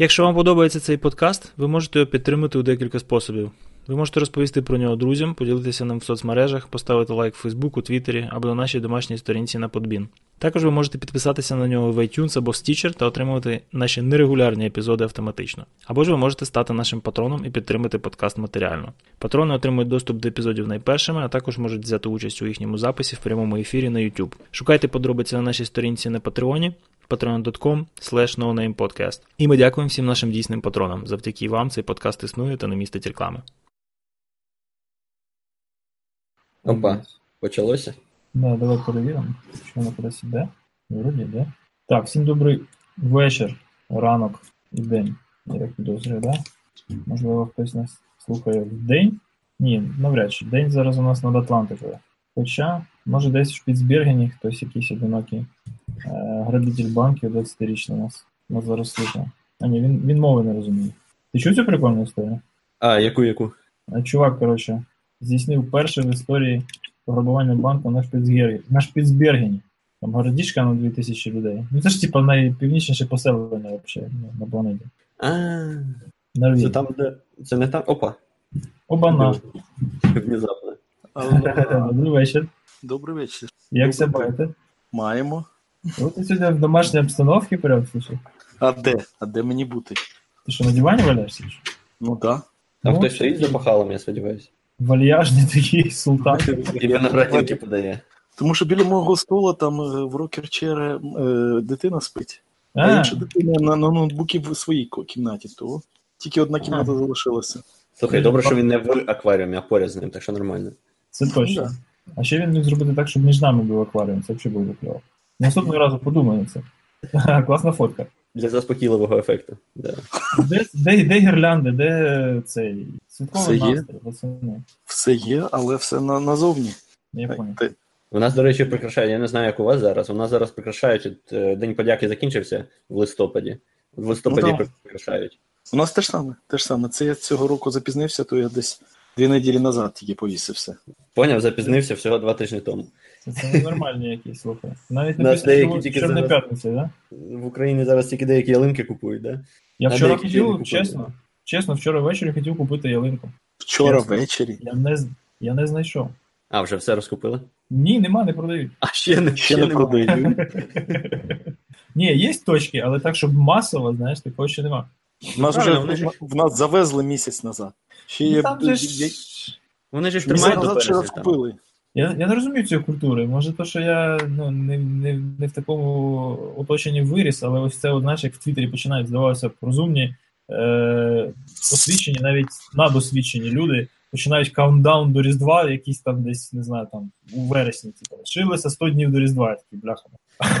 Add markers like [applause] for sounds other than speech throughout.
Якщо вам подобається цей подкаст, ви можете його підтримати у декілька способів. Ви можете розповісти про нього друзям, поділитися ним в соцмережах, поставити лайк в Фейсбук, у Твіттері або на нашій домашній сторінці на Podbean. Також ви можете підписатися на нього в iTunes або Stitcher та отримувати наші нерегулярні епізоди автоматично. Або ж ви можете стати нашим патроном і підтримати подкаст матеріально. Патрони отримують доступ до епізодів найпершими, а також можуть взяти участь у їхньому записі в прямому ефірі на YouTube. Шукайте подробиці на нашій сторінці на Патреоні patreon.com podcast. І ми дякуємо всім нашим дійсним патронам. Завдяки вам цей подкаст існує та не містить реклами. Опа, почалося? Да, давай перевіримо, що воно кудись іде. Вроді йде. Так, всім добрий вечір, ранок і день. Я так підозрюю, да? Можливо, хтось нас слухає в день. Ні, навряд чи. День зараз у нас над Атлантикою. Хоча, може, десь в Шпіцбергені хтось якийсь одинокий грабитель банків 20-річний нас, нас зараз слухає. А ні, він, він мови не розуміє. Ти чув цю прикольну історію? А, яку яку? Е, Чувак, коротше, здійснив перше в історії пограбування банку на Шпіцбергені. На Шпіцбергені. Там городішка на 2000 людей. Ну це ж типа найпівнічніше поселення вообще ну, на планеті. А, це там, де. Це не там. Опа. Обана. Внезапно. [laughs] Добрий вечір. Добрий вечір. Як себе маєте? Маємо. Ну, ти сьогодні в домашній обстановці прям, слушай. А де? А де мені бути? Ти що, на дивані валяєшся? що? Ну так. Там Ну, хтось стоїть за пахалом, я сподіваюся. Вальяжний такий султан. І він на братинки подає. Тому що біля мого столу там е, в рокер-чере е, дитина спить, а, А, інша дитина на, на ноутбуці в своїй кімнаті, то тільки одна кімната залишилася. Слухай, добре, що він не в акваріумі, а поряд з ним, так що нормально. це точно. Да. А ще він міг зробити так, щоб між нами був акваріум. Це взагалі буде кльово. Наступного разу подумай на це. Класна фотка. Для заспокійливого ефекту. Да. Де, де, де гірлянди, де цей святковий Все є? настрій. Все є, але все на, назовні. Я. Ти- У нас, до речі, прикрашають, я не знаю, як у вас зараз. У нас зараз прикрашають е, День подяки закінчився в листопаді. В листопаді Ну, прикрашають. У нас те ж саме. Те ж саме. Це я цього року запізнився, то я десь дві неділі назад тільки повісився. Поняв, запізнився всього два тижні тому. Це, ненормальні якісь, слухай. Навіть не після деякі чого- тільки зараз- п'ятниці, да? В Україні зараз тільки деякі ялинки купують, да? Я вчора хотів, чесно, чесно, вчора ввечері хотів купити ялинку. Вчора ввечері. Я не, я не знайшов. А, вже все розкупили? Ні, нема, не продають. А ще не, Ще не немає. продаю. [laughs] Ні, є точки, але так, щоб масово, знаєш, такого ще нема. В нас вже вони ж- в нас завезли місяць назад. Ще Ну, є там же ж... Вони ж тримають до назад ще розкупили. Я, я не розумію цієї культури. Може, то, що я ну, не, не, не в такому оточенні виріс, але ось це, знаєш, як в Твіттері починають, здавалося, розумні, е, освічені, навіть надосвідчені люди починають countdown до Різдва, якийсь там десь, не знаю, там у вересні, типу, лишилося 100 днів до Різдва, я такий бляха.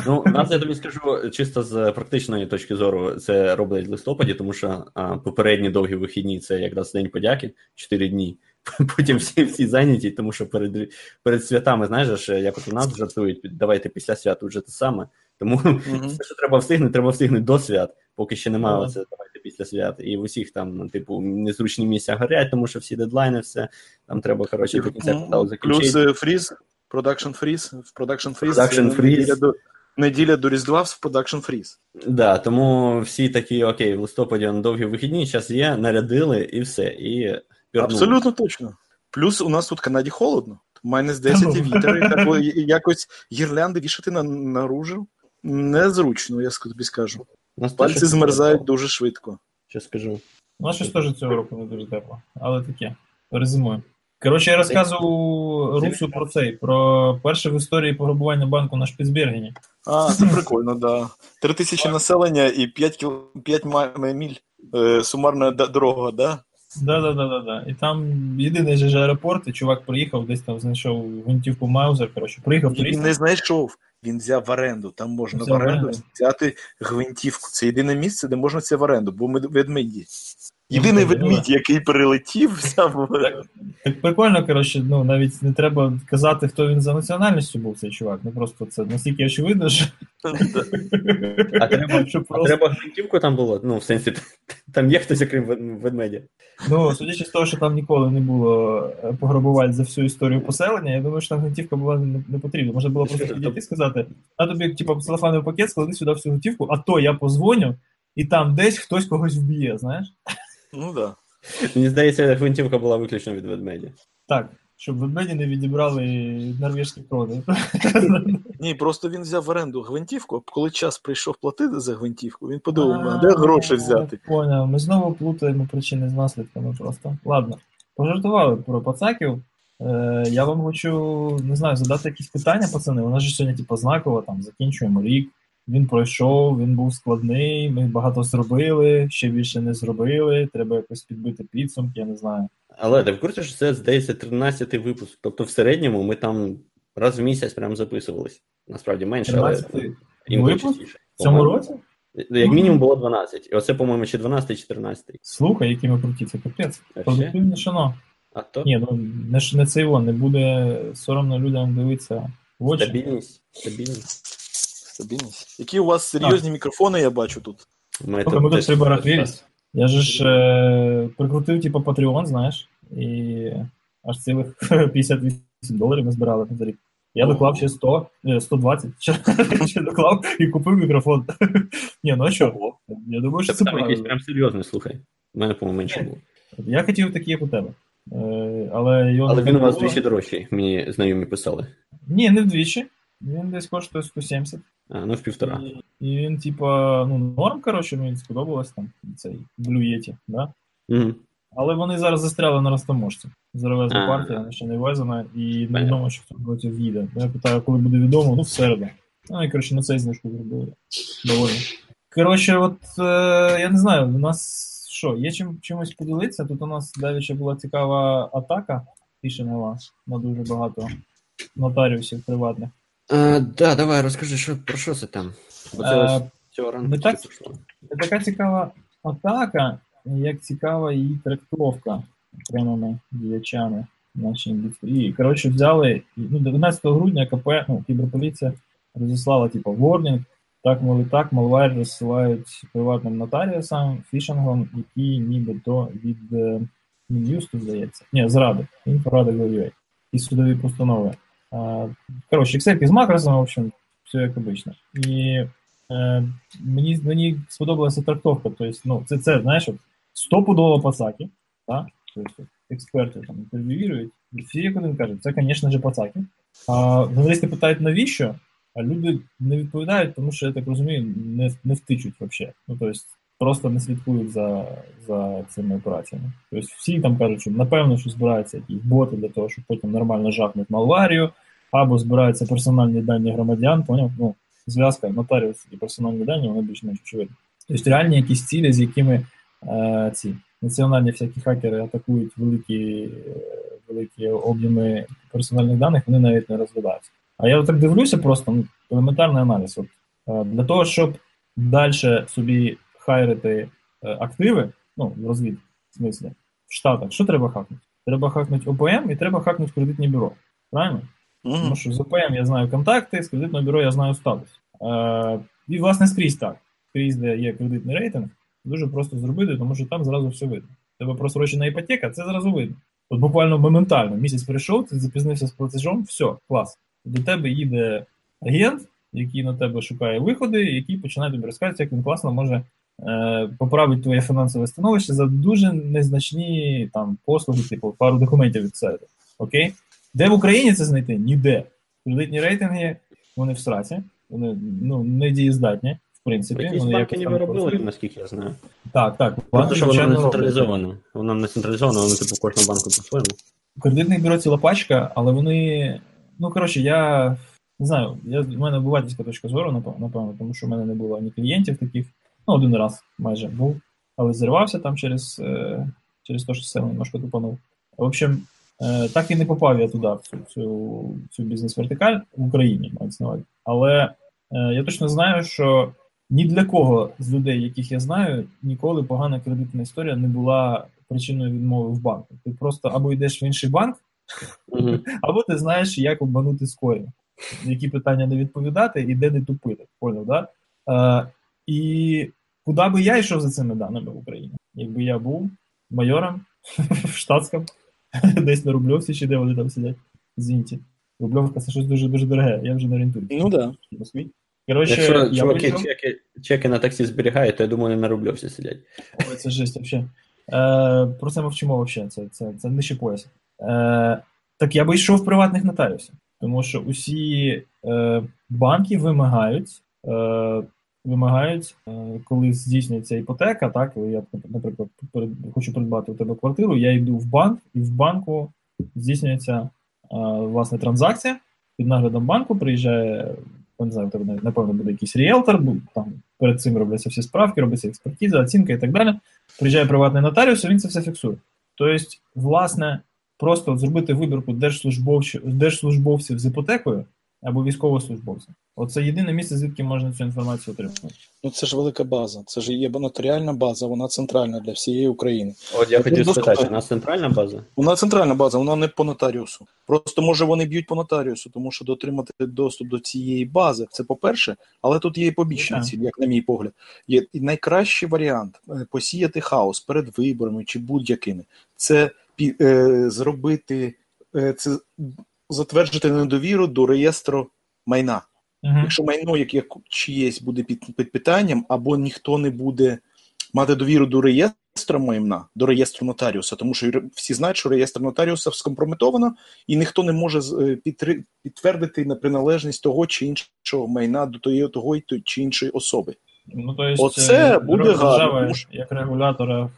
Ну, нас я тобі скажу, чисто з практичної точки зору, це роблять в листопаді, тому що а, попередні довгі вихідні це якраз День подяки, 4 дні. [laughs] Потім всі всі зайняті, тому що перед перед святами, знаєш, як от у нас жартують, давайте після свят вже те саме. Тому [laughs] Мгм. все, що треба встигнути, треба встигнути до свят, поки ще немає Ага. оце давайте після свят. І в усіх там, ну, типу, незручні місця горять, тому що всі дедлайни, все. Там треба, коротше, до кінця кварталу закінчити. Плюс е, freeze, production freeze, в production freeze. Неділя до, неділя до Різдва в production freeze. Да, тому всі такі, окей, в листопаді на довгі вихідні, час є, нарядили і все. І пірнули. Абсолютно точно. Плюс у нас тут в Канаді холодно. Майнес 10 і вітер, і так, якось гірлянди вішати на, наружу незручно, я тобі скажу. Нас Пальці змерзають тепло, дуже швидко. Що скажу. У нас щось теж цього року не дуже тепло, але таке. Резюмую. Коротше, я розказував Русу про цей, про перше в історії пограбування банку на Шпіцбергені. А, це прикольно, да. Три тисячі населення і 5, кіл... 5 міль е, сумарна дорога, да? Да, да, да, да, да. І там єдиний же ж аеропорт, і чувак приїхав, десь там знайшов гвинтівку Маузер. Коротше, приїхав Він не знайшов. Він взяв в оренду. Там можна Взяв в оренду взяти гвинтівку. Це єдине місце, де можна це в оренду, бо ми ведмеді. Єдиний Ну, ну, ведмідь, який прилетів, [laughs] взяв оренду. Так прикольно, коротше, ну навіть не треба казати, хто він за національністю був цей чувак. Ну просто це настільки очевидно, що, А треба, що а просто. треба гвинтівку там було? Ну, в сенсі, там є хтось, окрім ведмедя. Ну, судячи з того, що там ніколи не було е, пограбувань за всю історію поселення, я думаю, що там гвинтівка була не, не потрібна. Можна було просто підійти і сказати, а тобі, типу, целофановий пакет, склади сюди всю готівку, а то я позвоню, і там десь хтось когось вб'є, знаєш? Ну да. Мені здається, гвинтівка була виключно від ведмедя. Так, щоб ведмеді не відібрали норвежські крони. Ні, просто він взяв в оренду гвинтівку, а коли час прийшов платити за гвинтівку, він подумав, А, «А де гроші взяти. Поняв, ми знову плутаємо причини з наслідками просто. Ладно, пожартували про пацаків. Е, я вам хочу, не знаю, задати якісь питання, пацани. Вона ж сьогодні, типу, знакова, там, закінчуємо рік. Він пройшов, він був складний, ми багато зробили, ще більше не зробили. Треба якось підбити підсумки, я не знаю. Але ти в курсі, що це, здається, 13-й випуск. Тобто в середньому ми там раз в місяць прям записувались. Насправді менше, але 13-й інколи випуск? В цьому році? Як мінімум було 12. І оце, по-моєму, чи 12, чи 14. Слухай, які ми круті, це капець. Продуктивне шано. А то Ні, ну не, не це його, не буде соромно людям дивитися в очі. стабільність. Стабільність. Стабільність. Які у вас серйозні мікрофони, я бачу тут. Ми Слухай, ми тут теж- три барахвілість. Я же ж е, прикрутив, типу, Patreon, знаєш, і аж цілих 58 доларів ми збирали за рік. Я доклав ще 100, е, 120, ще, доклав і купив мікрофон. Ні, ну а що? Я думаю, що Це там якийсь прям серйозний, слухай. У мене, по-моєму, менше було. Я хотів такий, як у тебе. Е, але його Але не він у нас було. двічі дорожчий, мені знайомі писали. Ні, не вдвічі. Він десь коштує 170. А, ну в півтора. І, і він, типа, ну, норм, коротше, мені сподобалось там цей Yeti, да? Угу. Але вони зараз застряли на розтаможці. Заревезла партія, вона ще не ввезена, і Понятно. невідомо, що цьому році в'їде. Я питаю, коли буде відомо, ну в середу. Ну і коротше на цей знижку зробили. Доволі. Коротше, от е, я не знаю, у нас що, є чим чимось поділитися? Тут у нас далі ще була цікава атака фішингова на дуже багато нотаріусів приватних. А, да, давай, розкажи, що, про що це там? Бо це Е, ось ранку ми так-. Це така цікава атака, як цікава її трактовка окремими діячами в нашій індустрії. Коротше, взяли ну, 19 грудня КП, ну, кіберполіція розіслала, типу, ворнінг, так, мол, і так, малвайр розсилають приватним нотаріусам фішингом, які нібито від е, Мін'юсту, здається. Ні, зради, інфорада GOUA. І судові постанови. А, Коротше, Excel з макросом, в общем, все як обично. І е, мені, мені сподобалася трактовка. Тобто, ну, це, це знаєш, стопудово пацаки, так? Тобто, експерти там інтерв'юють, всі як кажуть, це, звісно ж, пацаки. А журналісти питають, навіщо? А люди не відповідають, тому що, я так розумію, не, не втичуть взагалі. Ну, тобто, просто не слідкують за, за цими операціями. Тобто всі там кажуть, що напевно, що збираються якісь боти для того, щоб потім нормально жахнути малварію, або збираються персональні дані громадян, поняв? Ну, зв'язка нотаріус і персональні дані, вони більш-менш очевидні. Тобто реальні якісь цілі, з якими е, ці національні всякі хакери атакують великі, е, великі об'єми персональних даних, вони навіть не розглядаються. А я так дивлюся, просто ну, елементарний аналіз. От, е, для того, щоб далі собі хайрити е, активи, ну, в розвід, в смислі, в Штатах, що треба хакнути? Треба хакнути ОПМ і треба хакнути кредитні бюро. Правильно? Мгм. Тому що з ОПМ я знаю контакти, з кредитного бюро я знаю статус. Е, і, власне, скрізь так. Скрізь, де є кредитний рейтинг, дуже просто зробити, тому що там зразу все видно. Тебе просрочена іпотека, це зразу видно. От буквально моментально місяць прийшов, ти запізнився з платежом, все, клас. До тебе їде агент, який на тебе шукає виходи, який починає тобі розказувати, як він класно може е, поправити твоє фінансове становище за дуже незначні там послуги, типу пару документів від себе. Окей? Де в Україні це знайти? Ніде. Кредитні рейтинги, вони в сраці, вони ну, не дієздатні, в принципі. Якісь вони банки ніби робили, наскільки я знаю. Так, так. Просто банки, що воно не централізовано. Воно не централізовано, воно типу кожному банку по-своєму. Кредитних бюро ціла пачка, але вони. Ну, коротше, я не знаю, я, в мене обивательська точка зору, напевно, тому що в мене не було ні клієнтів таких. Ну, один раз майже був, але зірвався там через, е, через те, що сильно немножко тупанув. В общем, е, так і не попав я туди, в цю, цю, цю бізнес-вертикаль в Україні, мається на увазі. Але е, я точно знаю, що ні для кого з людей, яких я знаю, ніколи погана кредитна історія не була причиною відмови в банку. Ти просто або йдеш в інший банк, [laughs] або ти знаєш, як обманути скорі, які питання не відповідати і де не тупити. Поняв, да? І куди би я йшов за цими даними в Україні? Якби я був майором [laughs] в штатському, [laughs] десь на Рубльовці, чи де вони там сидять, звінті. Рубльовка це щось дуже дуже дороге, я вже не орієнтуюся. Ну да. Москві. Коротше, Якщо я чуваки вийшов- чеки, чеки на таксі зберігають, то я думаю, не на рубльовці сидять. Ой, це жесть вообще. Е, про це мовчимо вообще, це, це, це нижче пояса. Е, так я би йшов в приватних нотаріусів, тому що усі е, банки вимагають, е, вимагають, е, коли здійснюється іпотека, так, коли я, наприклад, хочу придбати у тебе квартиру, я йду в банк, і в банку здійснюється е, власне транзакція. Під наглядом банку приїжджає, не знаю, напевно буде якийсь ріелтор, там перед цим робляться всі справки, робиться експертиза, оцінка і так далі. Приїжджає приватний нотаріус, і він це все фіксує. Тобто, власне, просто зробити вибірку держслужбовців з іпотекою або військовослужбовців. Оце єдине місце, звідки можна цю інформацію отримати. Ну це ж велика база. Це ж є нотаріальна база, вона центральна для всієї України. От я хотів спитати, у нас центральна база? Вона центральна база, вона не по нотаріусу. Просто може вони б'ють по нотаріусу, тому що дотримати доступ до цієї бази це по-перше, але тут є і побічні Так. цілі, як на мій погляд. Є і найкращий варіант е, посіяти хаос перед виборами чи будь-якими. Це е, зробити е, це затверджити недовіру до реєстру майна. Угу. Якщо майно як, як чиєсь буде під, під питанням, або ніхто не буде мати довіру до реєстру майна, до реєстру нотаріуса, тому що всі знають, що реєстр нотаріуса скомпрометовано, і ніхто не може е, підтри- підтвердити на приналежність того чи іншого майна до тої, того і чи іншої особи. Ну, то есть, Оце е, буде гарно, як регулятора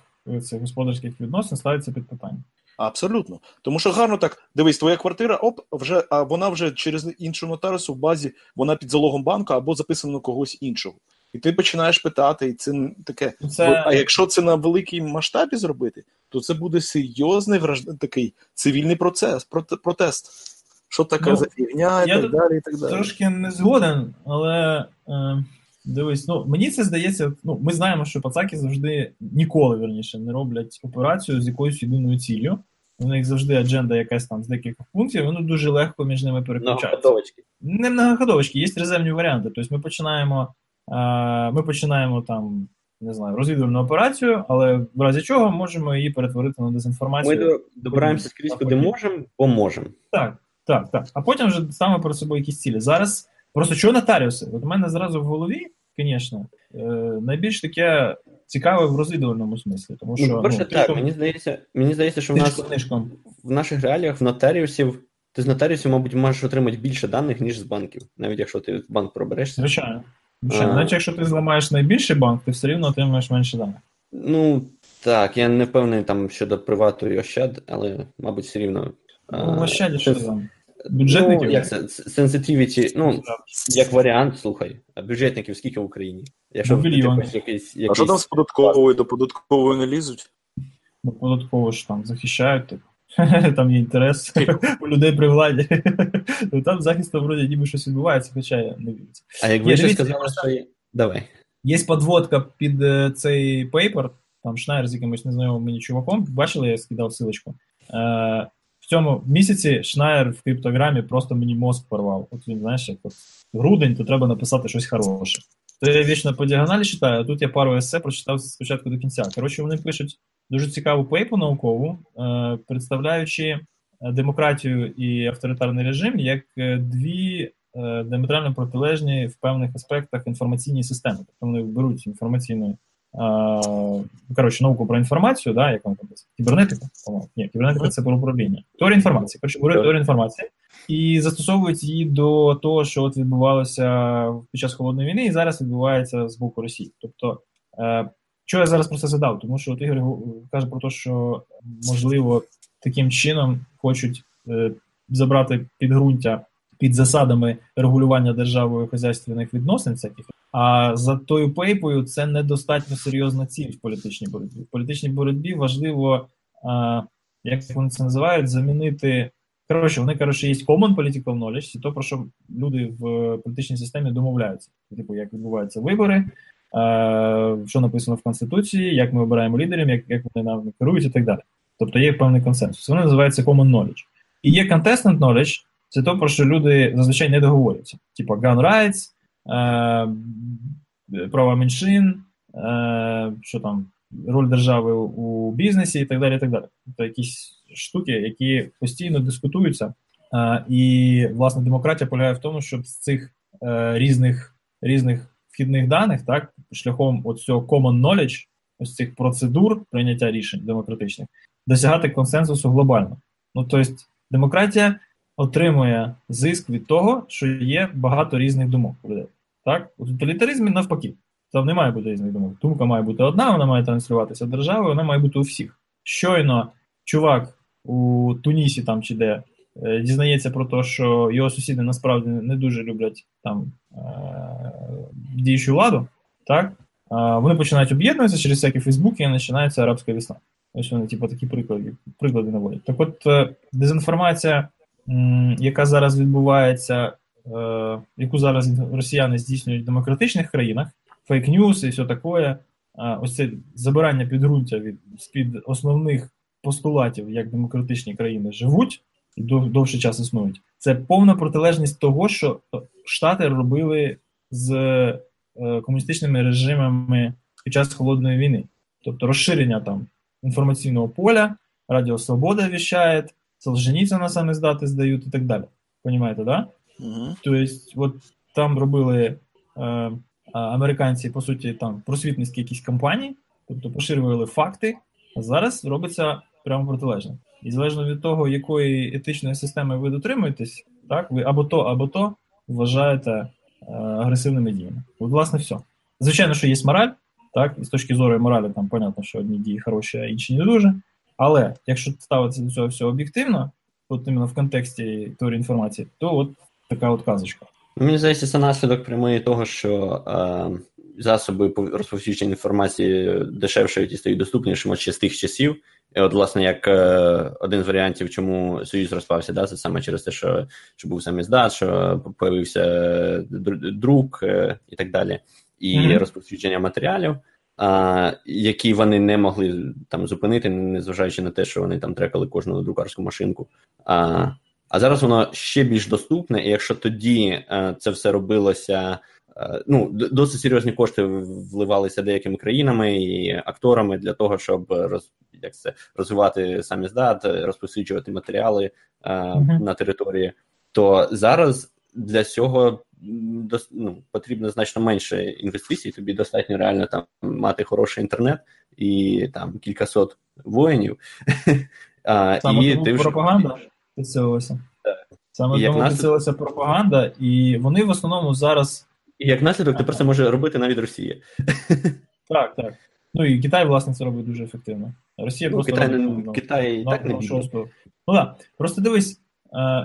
цих господарських відносин ставиться під питання. Абсолютно. Тому що гарно так, дивись, твоя квартира, оп, вже, а вона вже через іншу нотаріусу в базі, вона під залогом банку або записана на когось іншого. І ти починаєш питати, і це таке. Це- А якщо це на великій масштабі зробити, то це буде серйозний враж- такий цивільний процес, проте- протест. Що таке Ну, за фігня, і так далі, і так далі. Трошки не згоден, але е, дивись, ну мені це здається. Ну, ми знаємо, що пацаки завжди ніколи верніше не роблять операцію з якоюсь єдиною ціллю. У них завжди адженда якась там з декількох пунктів, воно дуже легко між ними переключається. Не многоходовочки, є резервні варіанти. Тобто ми починаємо, е, ми починаємо там, не знаю, розвідувальну операцію, але в разі чого можемо її перетворити на дезінформацію. до- добираємося скрізь, куди можемо, бо можемо. Так, так, так. А потім вже ставимо перед собою якісь цілі. Зараз просто що нотаріуси? От у мене зразу в голові, звісно, е, найбільш таке цікаве в розвідувальному смислі. Тому що Ну, по-перше, ну, так, тишком- мені здається, мені здається, що в нас тишком, в наших реаліях в нотаріусів, ти з нотаріусів, мабуть, можеш отримати більше даних, ніж з банків, навіть якщо ти в банк проберешся. Звичайно. Звичайно. Навіть якщо ти зламаєш найбільший банк, ти все рівно отримаєш менше даних. Ну, так, я не впевнений там щодо привату і ощад, але, мабуть, все рівно. Ну, а, ващаді, що там. Бюджетників. Ну, як це? Sensitivity, ну, як варіант, слухай, а бюджетників скільки в Україні? Якщо Ну, мільйон. хочеш якийсь, А що там якийсь... з податковою до податкової не лізуть? Ну, податково ж там захищають, типу. [laughs] Там є інтерес у людей при владі. Ну, Там захистом вроді ніби щось відбувається, хоча я не вірю. А як ви ще сказали, що є... Давай. Є підводка під е, цей paper, там Шнайєр з якимось незнайомим мені чуваком. Бачили, я скидав ссилочку. Цьому місяці Шнайєр в Crypto-Gram-і просто мені мозк порвав. От він, знаєш, як от грудень, то треба написати щось хороше. То я вічно по діагоналі читаю, а тут я пару есе прочитав спочатку до кінця. Коротше, вони пишуть дуже цікаву пейпу наукову, е, представляючи е, демократію і авторитарний режим як е, дві диаметрально протилежні в певних аспектах інформаційні системи. Тобто вони беруть інформаційну коротше, науку про інформацію, да, як вам там кібернетика. Ні, кібернетика це про управління. Теорія інформації. Коротше, теорію інформації і застосовують її до того, що от відбувалося під час холодної війни, і зараз відбувається з боку Росії. Тобто, е, що я зараз про це задав? Тому що от Ігор каже про те, що можливо таким чином хочуть е, забрати підґрунтя під засадами регулювання державою хазяйственних відносин всяких. А за тою пейпою це недостатньо серйозна ціль в політичній боротьбі. В політичній боротьбі важливо, а, як вони це називають, замінити. Коротше, вони коротше, є common political knowledge, то, про що люди в політичній системі домовляються. Типу, як відбуваються вибори, е, що написано в Конституції, як ми обираємо лідерів, як, як вони нами керують і так далі. Тобто є певний консенсус. Воно називається common knowledge. І є contestant knowledge, це то, про що люди зазвичай не договорюються. Типу gun rights, права меншин, е, що там, роль держави у бізнесі і так далі. і так далі. Тобто якісь штуки, які постійно дискутуються. Е, і, власне, демократія полягає в тому, щоб з цих е, різних різних вхідних даних, так, шляхом от цього common knowledge, ось цих процедур прийняття рішень демократичних, досягати консенсусу глобально. Ну, тобто, демократія отримує зиск від того, що є багато різних думок людей. Так? У тоталітаризмі навпаки. Там не має бути різних думок. Думка має бути одна, вона має транслюватися державою, вона має бути у всіх. Щойно чувак у Тунісі там чи де е, дізнається про те, що його сусіди насправді не дуже люблять там е, діючу владу, так? Вони починають об'єднуватися через всякі Фейсбуки і починається арабська весна. Ось вони, типу, такі приклади приклади наводять. Так от е, дезінформація, яка зараз відбувається, яку зараз росіяни здійснюють в демократичних країнах, фейк-ньюс і все таке, ось це забирання підґрунтя від з-під основних постулатів, як демократичні країни живуть і дов, довший час існують, це повна протилежність того, що Штати робили з е, комуністичними режимами під час холодної війни, тобто розширення там інформаційного поля, Радіо Свобода віщає, Солженіцина саме здати здають і так далі. Понімаєте, да? Угу. Тобто, от там робили е, американці, по суті, там просвітницькі якісь кампанії, тобто поширювали факти, а зараз робиться прямо протилежне. І залежно від того, якої етичної системи ви дотримуєтесь, так, ви або то, або то вважаєте е, агресивними діями. От, власне, все. Звичайно, що є мораль, так, і з точки зору моралі, там, понятно, що одні дії хороші, а інші не дуже. Але якщо ставитися до цього всього об'єктивно, от іменно в контексті теорії інформації, то от така от казочка. Мені здається, це наслідок прямої того, що е, засоби розповсюдження інформації дешевшають і стають доступнішими ще з тих часів. І от, власне, як е, один з варіантів, чому Союз розпався, да, це саме через те, що що був сам іздат, що появився друк е, і так далі, і mm-hmm. розповсюдження матеріалів, а, які вони не могли там зупинити, незважаючи на те, що вони там трекали кожну друкарську машинку. А а зараз воно ще більш доступне, і якщо тоді а, е, це все робилося. Е, ну, досить серйозні кошти вливалися деякими країнами і акторами для того, щоб роз, як це, розвивати самі здат, розповсюджувати матеріали uh-huh. на території. То зараз для цього ну, потрібно значно менше інвестицій. Тобі достатньо реально там мати хороший інтернет і там кількасот воїнів. [laughs] Саме і тому ти пропаганда підсилилася. Саме тому підсилилася пропаганда, і вони в основному зараз. І як наслідок тепер це може робити навіть Росія. [laughs] Так, так. Ну і Китай, власне, це робить дуже ефективно. Росія ну, просто Китай, робить, ну, Китай так не шосту. Ну так. Просто дивись,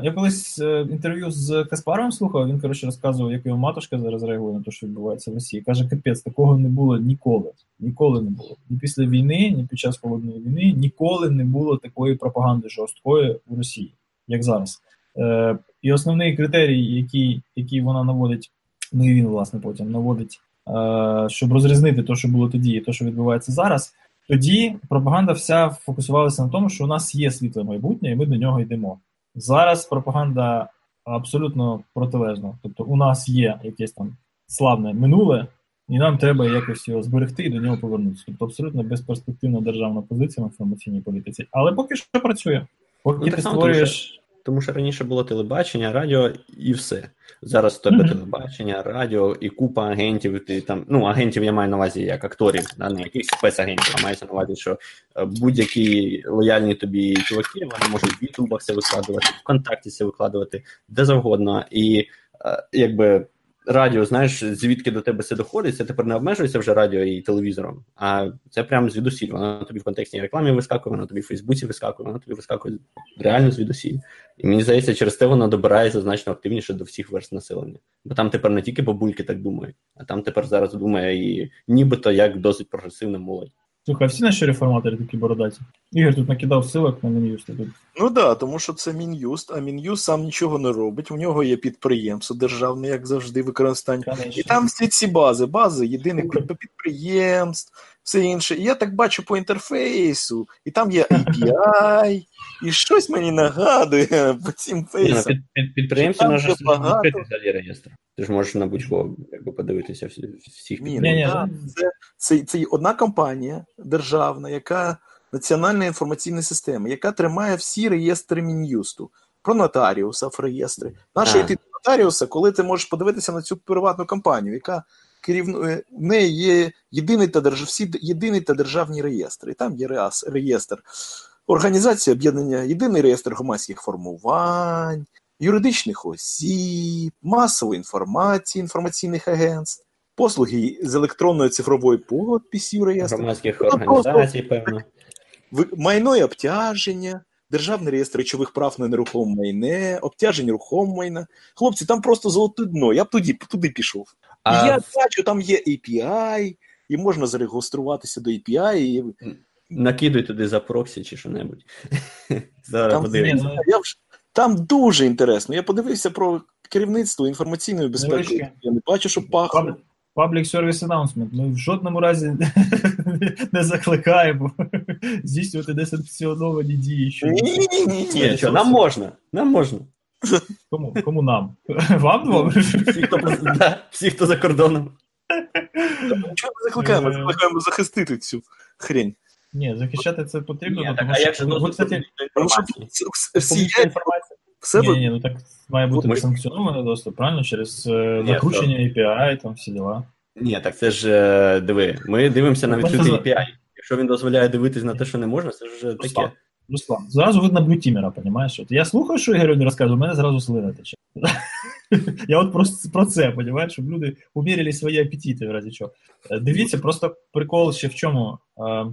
я колись е, інтерв'ю з Каспаровим слухав, він, коротше, розказував, як його матушка зараз реагує на те, що відбувається в Росії. Каже, капець, такого не було ніколи. Ніколи не було. Ні після війни, ні під час холодної війни ніколи не було такої пропаганди жорсткої у Росії, як зараз. Е, І основний критерій, який, який вона наводить ну і він, власне, потім наводить, е, щоб розрізнити те, що було тоді, і те, що відбувається зараз. Тоді пропаганда вся фокусувалася на тому, що у нас є світле майбутнє, і ми до нього йдемо. Зараз пропаганда абсолютно протилежна. Тобто, у нас є якесь там славне минуле, і нам треба якось його зберегти і до нього повернутися. Тобто абсолютно безперспективна державна позиція в інформаційній політиці. Але поки що працює. Поки ну, ти створюєш. Тому що раніше було телебачення, радіо і все. Зараз в тебе mm-hmm. телебачення, радіо і купа агентів. Ти там, ну, агентів я маю на увазі як акторів, да, не якихось спецагентів, а мається на увазі, що е, будь-які лояльні тобі чуваки, вони можуть в Ютубах це викладувати, в контакті це викладувати, де завгодно. І е, якби радіо, знаєш, звідки до тебе це доходить, це тепер не обмежується вже радіо і телевізором, а це прямо звідусіль. Воно тобі в контекстній рекламі вискакує, воно тобі в Фейсбуці вискакує, воно тобі вискакує реально звідусіль. І мені здається, через те воно добирається значно активніше до всіх верст населення. Бо там тепер не тільки бабульки так думають, а там тепер зараз думає і нібито як досить прогресивна молодь. Слухай, всі наші реформатори такі бородаті. Ігор тут накидав силок на Мін'юст. Ну так, да, тому що це Мін'юст, а Мін'юст сам нічого не робить. У нього є підприємство державне, як завжди, використання. Конечно. І там всі ці бази, бази єдиних підприємств, все інше. І я так бачу по інтерфейсу, і там є API, і щось мені нагадує [laughs] по цим фейсам. Під, під, Підприємці можна відкрити взагалі реєстр. Ти ж можеш на будь-кого якби, подивитися всі, всіх Ні, ні, ні. Це, це, це одна компанія державна, яка національна інформаційна система, яка тримає всі реєстри Мін'юсту. Про нотаріуса в реєстри. Нащо йти до нотаріуса, коли ти можеш подивитися на цю приватну компанію, яка керівнує в неї є єдиний та держав, всі єдиний та державні реєстри. І там є реас, реєстр організації об'єднання, єдиний реєстр громадських формувань, юридичних осіб, масової інформації, інформаційних агентств, послуги з електронної цифрової подписі реєстру, Громадських Ну, організацій, певно. майно і обтяження, державний реєстр речових прав на нерухоме майне, обтяжень рухомого майна. Хлопці, там просто золоте дно. Я б туди, туди пішов. А я бачу, там є API, і можна зареєструватися до API. І... накидуй туди за проксі чи що-небудь. [laughs] Зараз Там, подивимося. Ну, я вже... там дуже інтересно. Я подивився про керівництво інформаційної безпеки. Невеличке. Я не бачу, що пахло. Public Service Announcement. Ми в жодному разі [laughs] не закликаємо [laughs] здійснювати несанкціоновані дії. що- Ні, ні, ні, ні. Ні, що, нам можна, нам можна. Кому? Кому нам? [laughs] Вам двом? Всі, хто, да, всі, хто за кордоном. Чого ми закликаємо? Е. Закликаємо захистити цю хрень. Ні, захищати це потрібно, Ні, так, тому а як що же кстати, інформації? всі інформація. в себе. Ні, ні, ну так має бути Ми- санкціонований доступ, правильно? Через е, накручення API, там всі діла. Ні, так це ж е, диви. Ми дивимося на Так, відкритий API. Якщо він дозволяє дивитись на те, що не можна, це ж Руслан, таке. Руслан, зразу видно блютімера, понимаєш? От я слухаю, що Ігор мені розказує, у мене зразу слина тече. [laughs] Я от просто про це, понимаєш, щоб люди уміряли свої апетити в разі чого. Е, Дивіться, просто прикол ще в чому. Е,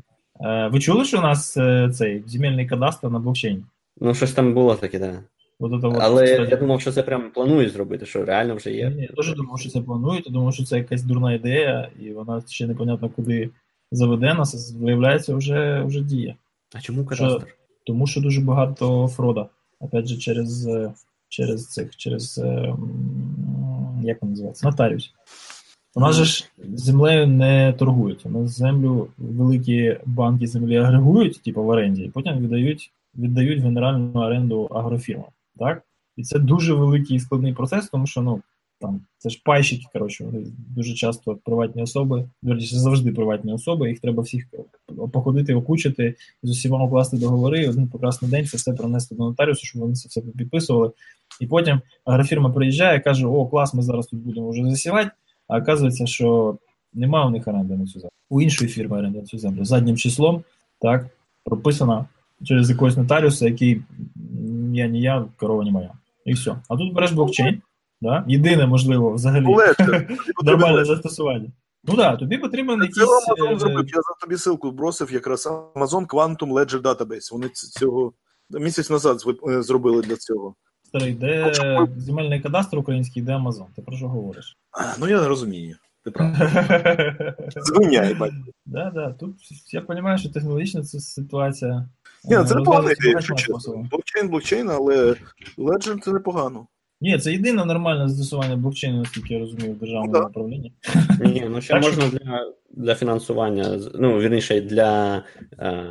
е, Ви чули, що у нас цей земельний кадастр на блокчейні? Ну, щось там було таке, так. Да. От от, Але кстати, я думав, що це прям планують зробити, що реально вже є. ні, Я теж думав, що це планують, я думав, що це якась дурна ідея, і вона ще непонятно куди заведе нас, виявляється, вже, вже діє. А чому кадастр? Тому що дуже багато фрода. Опять же, через, е, через цих, через е, як він називається? Нотаріус. У нас же ж землею не торгують. У нас землю великі банки землі агрегують, типу в оренді, і потім віддають, віддають генеральну оренду агрофірмам. Так? І це дуже великий і складний процес, тому що ну, там, це ж пайщики, коротше, вони дуже часто приватні особи, верніше, завжди приватні особи, їх треба всіх походити, окучити, з усіма укласти договори, і один прекрасний день це все принести до нотаріусу, щоб вони це все підписували. І потім агрофірма приїжджає каже: О, клас, ми зараз тут будемо вже засівати. А оказується, що немає у них оренди на цю землю. У іншої фірми оренди на цю землю. Заднім числом, так, прописано через якогось нотаріуса, який я не я, корова не моя. І все. А тут береш блокчейн, да? єдине, можливо, взагалі Легше. [laughs] нормальне застосування. Ну так, да, тобі потрібен Це якийсь. Amazon е, зробив. Я за тобі ссылку бросив якраз Amazon Quantum Ledger Database. Вони цього місяць назад е, зробили для цього. Старий, де земельний кадастр український, де Амазон. Ти про що говориш? А, Ну я не розумію. Ти [laughs] прав. Звиняй, бать. Да, да. Тут я розумію, що технологічна це ситуація. Ні, е, це не погана розв'язується ідея, якщо чесно. Блокчейн, блокчейн, але Ledger це непогано. Ні, це єдине нормальне застосування блокчейну, наскільки я розумію, в державному Ну, управлінні. Ні, ну ще Так що- можна для, для фінансування, з- ну, вірніше, для е,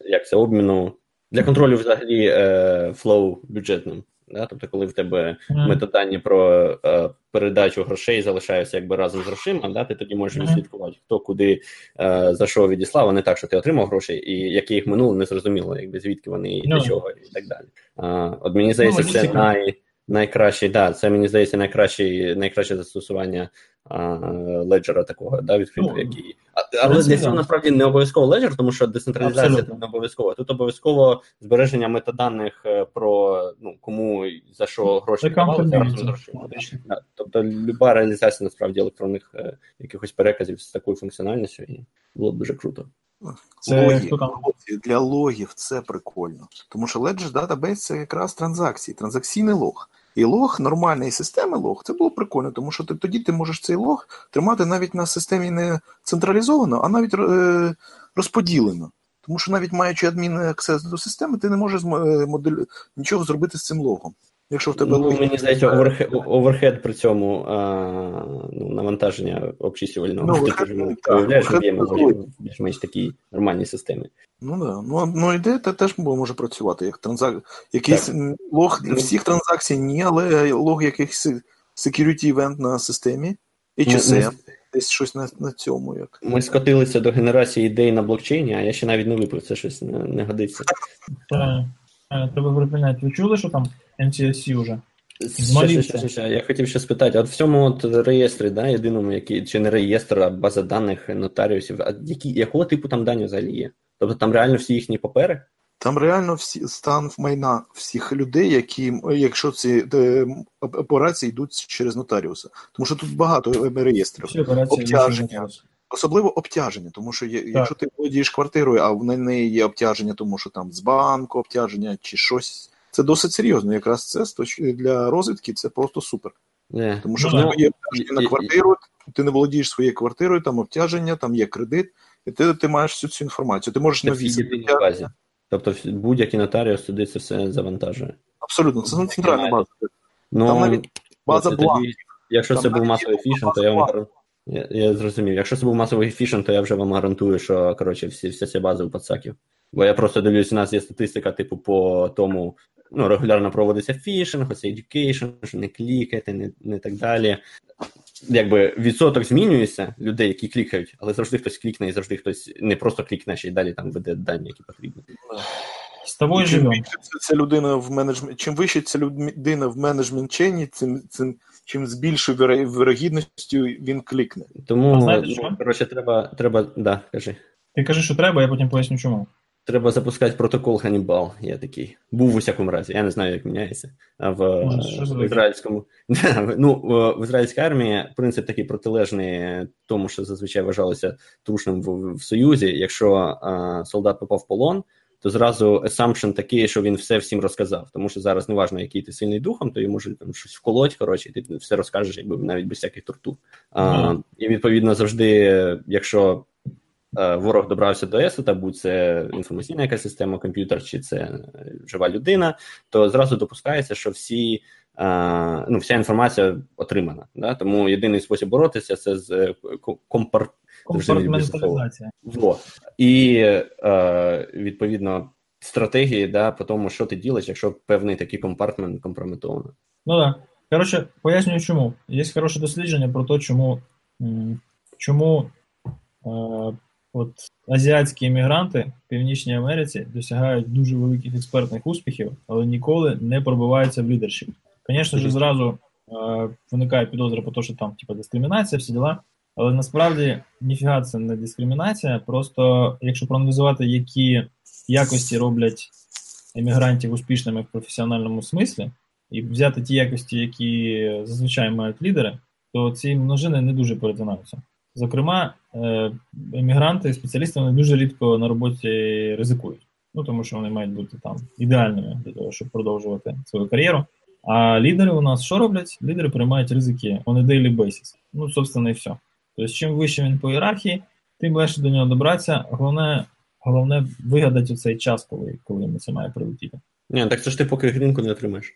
як це, обміну, для контролю взагалі е, flow бюджетним. Да? Тобто, коли в тебе Мгм. метадані про е, передачу грошей залишаються якби разом з грошима, да? ти тоді можеш Мгм. відслідкувати, хто куди е, за що відіслав, а не так, що ти отримав гроші, і які їх минуло, не зрозуміло, якби звідки вони і для Ну. чого, і так далі. А, от мені здається, це най, найкращий, да, це мені здається, найкращий, найкраще застосування а, леджера такого, да, відкритого, Ну, який. Але для цього насправді не обов'язково леджер, тому що децентралізація тут не обов'язково. Тут обов'язково збереження метаданих е, про ну кому і за що гроші віддавали, Accountability, разом з грошима. Да. Тобто люба реалізація насправді електронних е, якихось переказів з такою функціональністю і було б дуже круто. Це там? Для логів це прикольно. Тому що Ledger Database це якраз транзакції, транзакційний лог. І лог нормальної системи лог це було прикольно, тому що ти, тоді ти можеш цей лог тримати навіть на системі не централізовано, а навіть е, розподілено. Тому що навіть маючи адмін access до системи, ти не можеш е, модель... нічого зробити з цим логом. Якщо в тебе Ну, мені здається, оверхед, оверхед при цьому а, ну, навантаження обчислювального. Ну, ти overhead, теж ну, уявляєш, overhead є дозволить. більш-менш такі нормальні системи. Ну да. Ну, ну ідея та теж може працювати як транзак... якийсь м, лог Ну, всіх транзакцій ні, але лог якихось security event на системі, HSM, Ну, десь щось на, на цьому як. Ми скотилися до генерації ідей на блокчейні, а я ще навіть не випив, це щось не, не годиться. Правильно, Треба припиняти. Ви чули, що там MTSC вже Ще, ще, ще, ще. Я хотів ще спитати, от в цьому от реєстрі, да, єдиному, який, чи не реєстр, а база даних нотаріусів, а які, якого типу там дані взагалі є? Тобто там реально всі їхні папери? Там реально всі стан майна всіх людей, які, якщо ці е, операції йдуть через нотаріуса. Тому що тут багато е, реєстрів. Всі операції Обтяження. Особливо обтяження, тому що є, якщо ти володієш квартирою, а в неї є обтяження, тому що там з банку обтяження чи щось. Це досить серйозно. Якраз це з точки для розвідки це просто супер. Не. Тому що Ну, в тебе є і- обтяження і- на квартиру, ти не володієш своєю квартирою, там обтяження, там є кредит, і ти, ти маєш всю цю інформацію. Ти можеш Це на всі вісім. єдині базі. Тобто будь-який нотаріус туди це все завантажує. Абсолютно, це центральна база. Ну, Там навіть база це тоді- бланків. Якщо Там це був масовий є фішинг, то я вам. Я, я зрозумів. Якщо це був масовий фішинг, то я вже вам гарантую, що коротше всі, вся ця база у пацаків. Бо я просто дивлюсь, у нас є статистика, типу, по тому, ну, регулярно проводиться фішинг, оце education, що не клікайте, не, не так далі. Якби відсоток змінюється людей, які клікають, але завжди хтось клікне і завжди хтось не просто клікне, ще й далі там веде дані, які потрібні. З тобою Чим живемо. людина в менеджмент, чим вище ця людина в management chain і, цим, цим чим з більшою вірогідністю він клікне. Тому А знаєте ну, що? коротше, треба, треба, да, кажи. Ти кажи, що треба, я потім поясню, чому. Треба запускати протокол Hannibal. Я такий. Був в усякому разі. Я не знаю, як міняється. А в, Може, в ізраїльському. [laughs] ну, в, в ізраїльській армії принцип такий протилежний тому, що зазвичай вважалося трушним в, в Союзі. Якщо а, солдат попав в полон, то зразу assumption такий, що він все всім розказав. Тому що зараз неважно, який ти сильний духом, то йому там щось вколоть, коротше, і ти все розкажеш, якби навіть без всяких тортур. А, і відповідно завжди, якщо е, ворог добрався до ЕСу, та будь це інформаційна якась система, комп'ютер, чи це е, жива людина, то зразу допускається, що всі. Е, Ну, вся інформація отримана. Да? Тому єдиний спосіб боротися це з е, компар... Компартменталізація. І е, відповідно стратегії да, по тому, що ти ділиш, якщо певний такий компартмент компрометовано. Ну так. Коротше, пояснюю чому. Є хороше дослідження про те, чому, чому е, от, азіатські іммігранти в Північній Америці досягають дуже великих експертних успіхів, але ніколи не пробиваються в лідершіп. Звісно ж, зразу е, виникає підозра про те, що там типу, дискримінація, всі діла. Але насправді ніфіга це не дискримінація. Просто якщо проаналізувати, які якості роблять емігрантів успішними в професіональному смислі, і взяти ті якості, які зазвичай мають лідери, то ці множини не дуже перетинаються. Зокрема, е, емігранти, спеціалісти вони дуже рідко на роботі ризикують. Ну тому що вони мають бути там ідеальними для того, щоб продовжувати свою кар'єру. А лідери у нас що роблять? Лідери приймають ризики on a daily basis. Ну, собственно, і все. Тобто, чим вище він по ієрархії, тим легше до нього добратися. Головне, головне вигадати цей час, коли, коли йому це має прилетіти. Ні, так це ж ти поки грінку не отримаєш.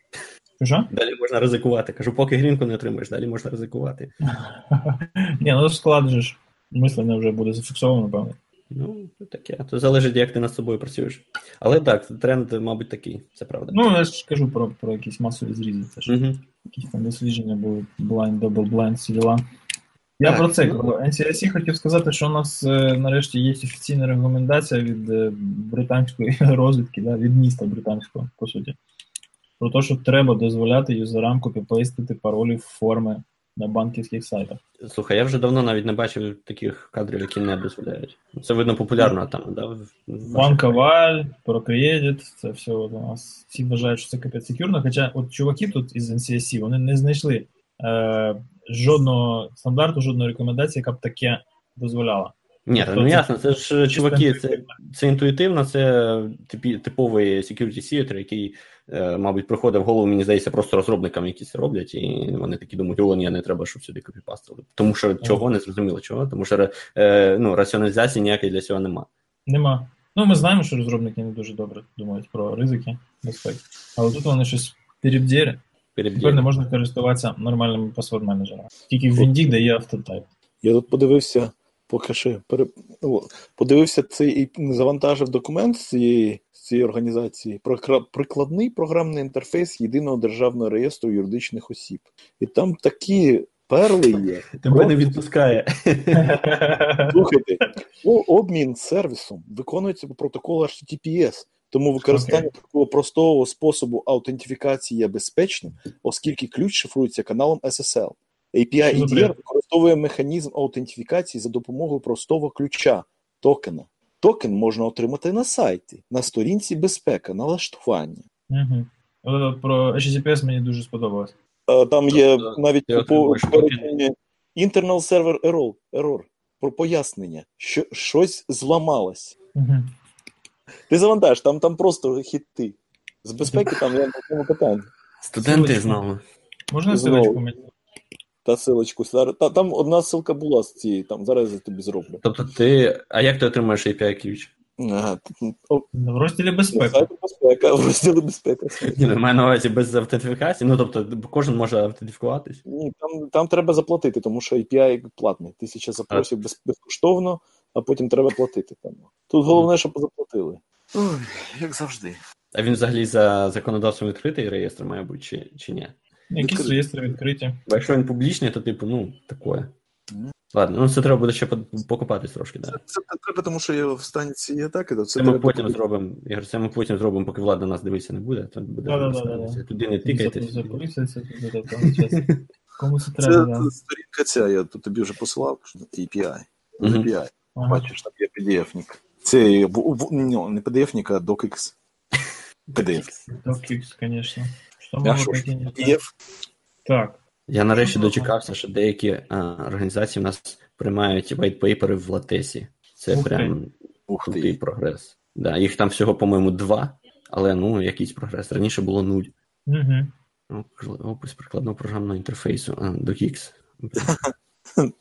Що? Далі можна ризикувати. Кажу, поки грінку не отримаєш, далі можна ризикувати. [laughs] Ні, ну склад же ж мислення вже буде зафіксовано, напевно. Ну, таке. То залежить, як ти над собою працюєш. Але так, тренд, мабуть, такий, це правда. Ну, я ж кажу про, про якісь масові зрізи. Це ж Угу. якісь там дослідження були blind, double blind, всі діла. Я Так, про це ну. кажу. NCIC хотів сказати, що у нас е, нарешті є офіційна рекомендація від е, британської [laughs] розвідки, да, від міста британського, по суті. Про те, що треба дозволяти юзерам копіпейстити паролі в форми на банківських сайтах. Слухай, я вже давно навіть не бачив таких кадрів, які не дозволяють. Це видно популярно там, да? в Банка ProCredit, це все от у нас всі вважають, що це капець секюрно. Хоча от чуваки тут із NCSC, вони не знайшли е, жодного стандарту, жодної рекомендації, яка б таке дозволяла. Ні, Тобто ну це ясно, це ж чуваки, це, це інтуїтивно, це типовий security theater, який, мабуть, приходить в голову, мені здається, просто розробникам, які це роблять, і вони такі думають, о, ні, не треба, щоб сюди копіпастили. Тому що чого, не зрозуміло чого, тому що е, ну, раціоналізації ніякої для цього нема. Нема. Ну, ми знаємо, що розробники не дуже добре думають про ризики безпеки. Але тут вони щось перебдєри. Перед Тепер не можна користуватися нормальними пасворд-менеджерами. Тільки в Вінді дає автотайп. Я тут подивився, поки ще пере... подивився цей і завантажив документ з цієї, цієї організації прикладний програмний інтерфейс єдиного державного реєстру юридичних осіб. І там такі перли є. Тебе не відпускає. [laughs] Слухайте, обмін сервісом виконується по протоколу HTTPS. Тому використання Окей. такого простого способу аутентифікації є безпечним, оскільки ключ шифрується каналом SSL. API EDR використовує механізм аутентифікації за допомогою простого ключа токена. Токен можна отримати на сайті, на сторінці безпека, налаштування. Угу. От про HTTPS мені дуже сподобалось. Е, Там є Тобто, навіть по internal server error, error про пояснення, що щось зламалось. Угу. Ти завантаж, там, там просто хіти. З безпеки там я не тому питання. Студенти з нами. Можна силочку мені? Та силочку. Та, там одна ссылка була з цієї, там зараз я тобі зроблю. Тобто ти. А як ти отримаєш API ключ? Ага, В розділі на безпека. в розділі безпека. Ні, ну, маю на увазі без автентифікації. Ну тобто кожен може автентифікуватись. Ні, там, там треба заплатити, тому що API платний. Тисяча запросів без, безкоштовно, а потім треба платити. Там. Тут головне, щоб заплатили. Ой, як завжди. А він взагалі за законодавством відкритий реєстр має бути чи, чи ні? Якісь Відкрито. реєстри відкриті. Бо якщо він публічний, то типу, ну, таке. Ладно, ну це треба буде ще по- покопатись трошки, да. Це, це треба, тому що я в стані цієї атаки, то це Це ми треба потім зробимо, Ігор, це ми потім зробимо, поки влада нас дивитися не буде, то буде. Туди не тикайтесь. Записується туди. [laughs] Кому це треба, да. це сторінка ця, я тут тобі вже посилав, що API. API. Ага. Бачиш, там є PDF-нік. Це в, в, ну, не PDF-нік, а DocX. PDF. DocX, конечно. Ж, пойти не так? Я нарешті дочекався, що деякі а, організації в нас приймають вайтпейпери в латесі. Це Ух прям Ух крутий прогрес. Да, їх там всього, по-моєму, два, але ну, якийсь прогрес. Раніше було нуль. угу. Ну, Опис прикладного програмного інтерфейсу. А, DocX. [laughs]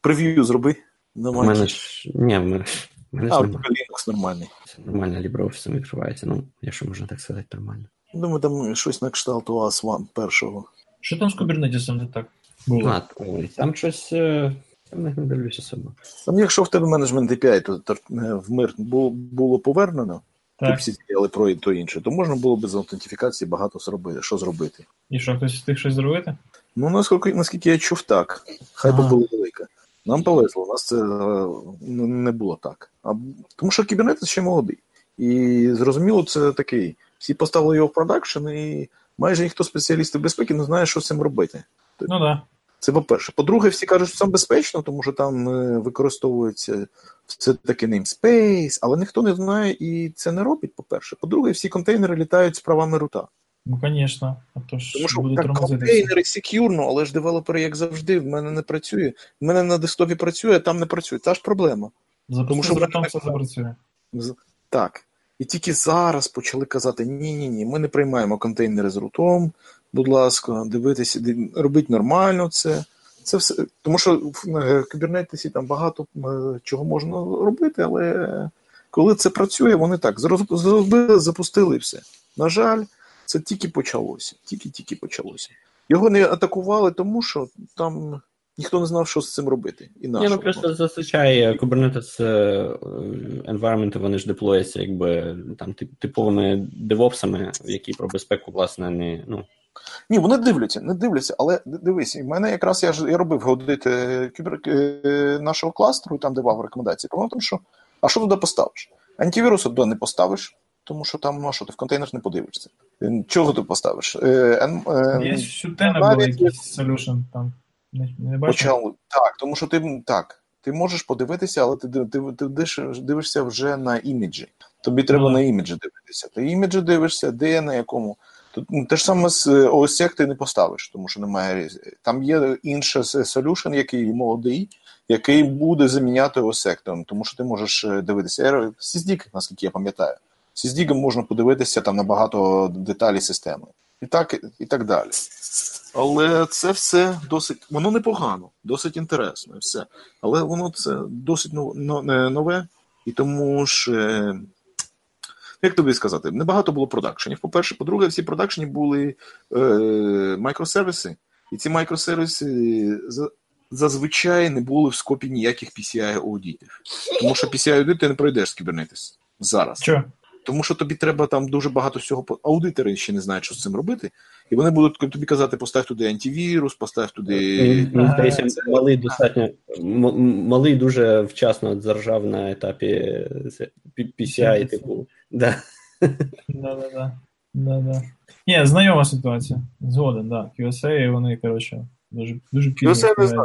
Прев'ю зроби. У мене ж. Ні, в мене, в мене А, Linux нормальний. Це Нормально LibreOffice відкривається. Ну, якщо можна так сказати, нормально. Думаю, там щось на кшталт OAS One першого. Що там з кубернетисом не так було? А, ой, там щось. е, Там не дивлюся себе. Там, якщо в тебе менеджмент API, то, то е, в мир було, було повернено, так. всі але про і то інше, то можна було без аутентифікації багато зробити. Що зробити? І що, хтось встиг щось зробити? Ну, наскільки, наскільки я чув, так. Хай би було велика. Нам повезло, у нас це е, не було так. А, тому що кібернетик ще молодий. І зрозуміло, це такий. Всі поставили його в продакшн, і майже ніхто спеціалістів безпеки не знає, що з цим робити. Ну да. Це по-перше. По-друге, всі кажуть, що там безпечно, тому що там е, використовується все таки namespace, але ніхто не знає і це не робить, по-перше. По-друге, всі контейнери літають з правами рута. Ну, конечно. А то ж Тому що буде так, контейнери секюрно, але ж девелопери, як завжди, в мене не працює. В мене на десктопі працює, а там не працює. Та ж проблема. Запусти Тому що вони все запрацює. Так. І тільки зараз почали казати: ні, ні, ні, ми не приймаємо контейнери з рутом, будь ласка, дивитися, ди- робіть нормально це. Це все. Тому що в е, кібернетиці там багато е, чого можна робити, але коли це працює, вони так зробили, запустили все. На жаль, це тільки почалося. Тільки-тільки почалося. Його не атакували, тому що там ніхто не знав, що з цим робити. І на Ні, ну просто зазвичай е, Kubernetes е, environment, вони ж деплояться якби там типовими девопсами, які про безпеку, власне, не. Ну, Ні, вони дивляться, не дивляться, але дивись, в мене якраз я ж я робив аудит е, кібер нашого кластеру, і там давав рекомендації. Проблема тому, що а що туди поставиш? Антивірус туди не поставиш, тому що там ну, а що ти в контейнер не подивишся. Чого ти поставиш? Е, е, Є навіть була якийсь solution там. Не, не почав так, тому що ти так, ти можеш подивитися, але ти, ти, ти, дивишся вже на іміджі. Тобі треба да. на іміджі дивитися. Ти іміджі дивишся, де на якому. Тут ну, те ж саме з OSSEC ти не поставиш, тому що немає Там є інший solution, який молодий, який буде заміняти OSSEC, тому що ти можеш е, дивитися. SysDig, наскільки я пам'ятаю. SysDig можна подивитися там на багато деталей системи. І так, і так далі. Але це все досить, воно непогано, досить інтересно все. Але воно це досить нов- нове, і тому ж, е, як тобі сказати, небагато було продакшенів. По-перше, по-друге, всі продакшені були е, мікросервіси, і ці мікросервіси зазвичай не були в скопі ніяких PCI аудитів. Тому що PCI аудит ти не пройдеш з Kubernetes зараз. Що? Тому що тобі треба там дуже багато всього. Аудитори ще не знають, що з цим робити. І вони будуть тобі казати, постав туди антивірус, постав туди. Здається, малий достатньо малий дуже вчасно заржав на етапі PCI, типу. Да. Да-да-да. Да-да. Ні, знайома ситуація. Згоден, так. Да. QSA, вони, коротше, дуже, дуже пізно QSA не знаю.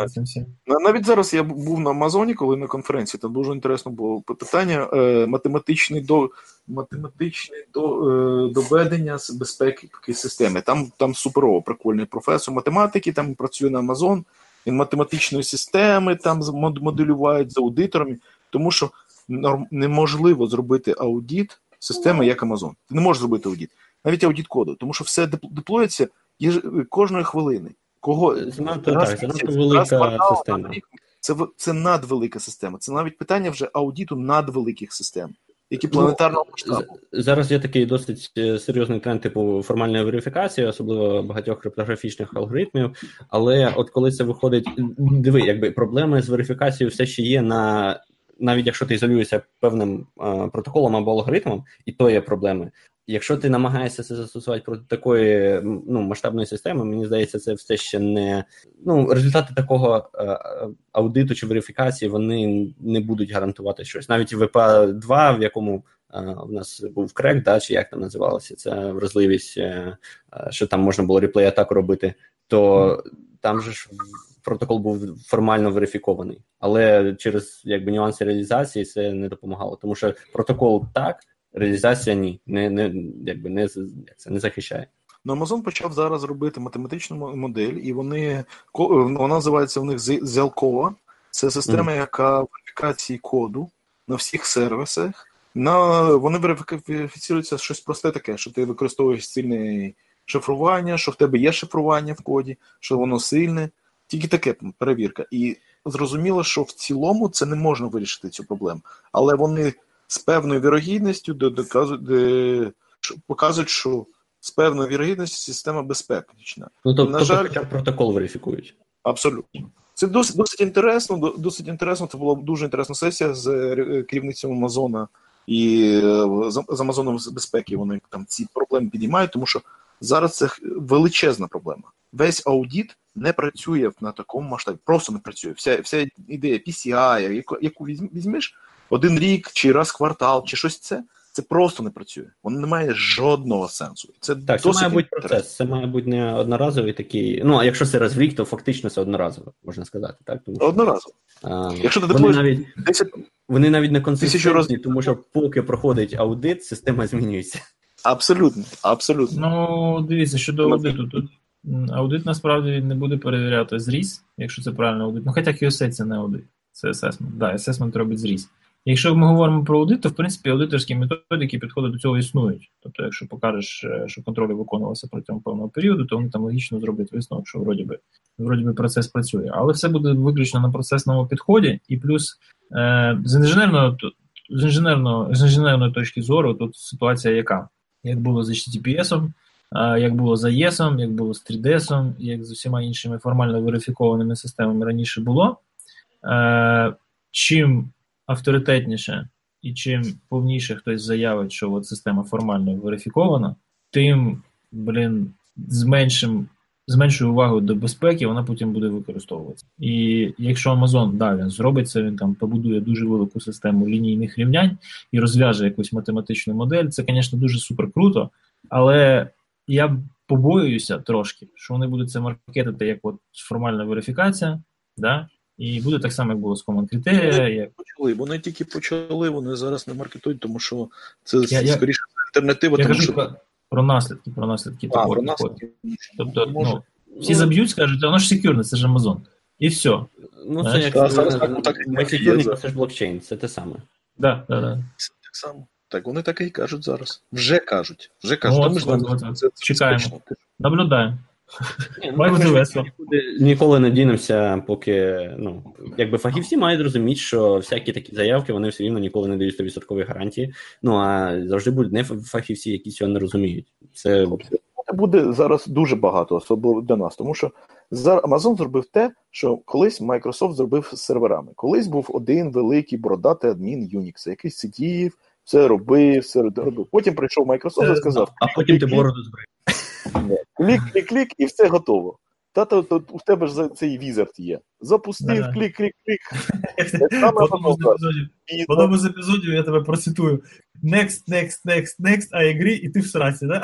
Навіть зараз я був на Амазоні, коли на конференції, там дуже інтересно було питання е, математичний до математичне до, е, доведення безпеки системи. Там, там суперово прикольний професор математики, там працює на Амазон, він математичної системи там з- мод- моделювають з аудиторами, тому що неможливо зробити аудит системи як Амазон. Ти не можеш зробити аудит, навіть аудит коду, тому що все деп- деплоїться кожної хвилини. Кого Занадто раз так, занадто велика квартал, система. Це це надвелика система. Це навіть питання вже аудиту надвеликих систем, які планетарного масштабу. Зараз є такий досить е, серйозний тренд типу формальної верифікації, особливо багатьох криптографічних алгоритмів. Але от коли це виходить, диви, якби проблеми з верифікацією все ще є на. Навіть якщо ти ізолюєшся певним е, протоколом або алгоритмом, і то є проблеми. Якщо ти намагаєшся це застосувати проти такої ну, масштабної системи, мені здається, це все ще не ну результати такого е, е, аудиту чи верифікації вони не будуть гарантувати щось. Навіть ВП 2 в якому е, в нас був крек, да, чи як там називалося, це вразливість, що там можна було реплей атаку робити, то там же ж протокол був формально верифікований, але через якби нюанси реалізації це не допомагало, тому що протокол так. Реалізація ні, не, не якби не це не захищає. Ну, Amazon почав зараз робити математичну модель, і вони вона називається у них Zelkova. Це система, яка верифікації коду на всіх сервісах. На вони верифіціруються щось просте таке, що ти використовуєш сильне шифрування, що в тебе є шифрування в коді, що воно сильне. Тільки таке перевірка. І зрозуміло, що в цілому це не можна вирішити цю проблему. Але вони з певною вірогідністю до- доказують, показують, що з певною вірогідністю система безпечна. Ну тобто, На жаль- хоча протокол верифікують. Абсолютно. Це досить, досить інтересно. до- Досить інтересно. Це була дуже інтересна сесія з е, керівництвом Амазона і е, з Амазоном з безпеки. Вони там ці проблеми підіймають, тому що зараз це величезна проблема. Весь аудіт не працює на такому масштабі. Просто не працює. Вся, вся ідея PCI, яку, яку візьм- візьмеш один рік чи раз квартал, чи щось це. Це просто не працює. Воно не має жодного сенсу. Це Так, це має бути процес. Це має бути не одноразовий такий. Ну, а якщо це раз в рік, то фактично це одноразово, можна сказати, так? Тому що, Одноразово. а, Якщо ти вони навіть 10 вони навіть не консистентні, разів. тому що поки проходить аудит, система змінюється. Абсолютно, абсолютно. Ну, дивіться, щодо аудиту. Тут аудит насправді не буде перевіряти зріз, якщо це правильно аудит. Ну, хоча QSA це не аудит, це assessment. Да, assessment робить зріз. Якщо ми говоримо про аудит, то в принципі аудиторські методики підходи до цього існують. Тобто, якщо покажеш, е, що контролі виконувалися протягом певного періоду, то вони там логічно зроблять висновок, що вроді би, вроді би процес працює. Але все буде виключно на процесному підході, і плюс е, з інженерного з інженерного з інженерної точки зору тут ситуація яка? Як було з HTTPS, як було за ЄСом, як було з 3DS, як з усіма іншими формально верифікованими системами раніше було. Е, Чим авторитетніше і чим повніше хтось заявить, що от система формально верифікована, тим, блін, з меншим. З меншою увагою до безпеки вона потім буде використовуватися. І якщо Amazon да, він зробить це, він там побудує дуже велику систему лінійних рівнянь і розв'яже якусь математичну модель, це, звісно, дуже супер круто, але я побоююся трошки, що вони будуть це маркетити як от формальна верифікація, да? І буде так само, як було з Common Criteria, як Почали. Вони тільки почали, вони зараз не маркетують, тому що це Я- я- скоріше альтернатива, я тому кажу що про, наслідки, про наслідки а, про наслідки. Тобто, Може. ну, всі заб'ють, скажуть, а воно ж секюрне, це ж Amazon. І все. Ну, це як та, зараз так, так, MySecurity, це ж блокчейн, це те саме. Да, да, да. Це так само. Так, вони так і кажуть зараз. Вже кажуть. Вже кажуть. От, Та ми ж от, от, це, це чекаємо. Наблюдаємо. Ні, ну, весело. нікуди- Ніколи не дінемося, поки ну якби фахівці мають розуміти, що всякі такі заявки вони все рівно ніколи не дають 100% гарантії. Ну а завжди будуть не фахівці, які цього не розуміють. Це Це буде зараз дуже багато, особливо для нас, тому що зараз Amazon зробив те, що колись Microsoft зробив з серверами. Колись був один великий бородатий адмін Unix, який сидів, все робив, все робив. Потім прийшов Microsoft і сказав: а потім ти бороду збрив. Клік, клік, клік, і все готово. Та то, то у тебе ж за- цей візард є. Запустив, Да-да. клік, клік, клік. [laughs] В одному з епізодів- я тебе процитую. Next, next, next, next, I agree, і ти в сраці, да?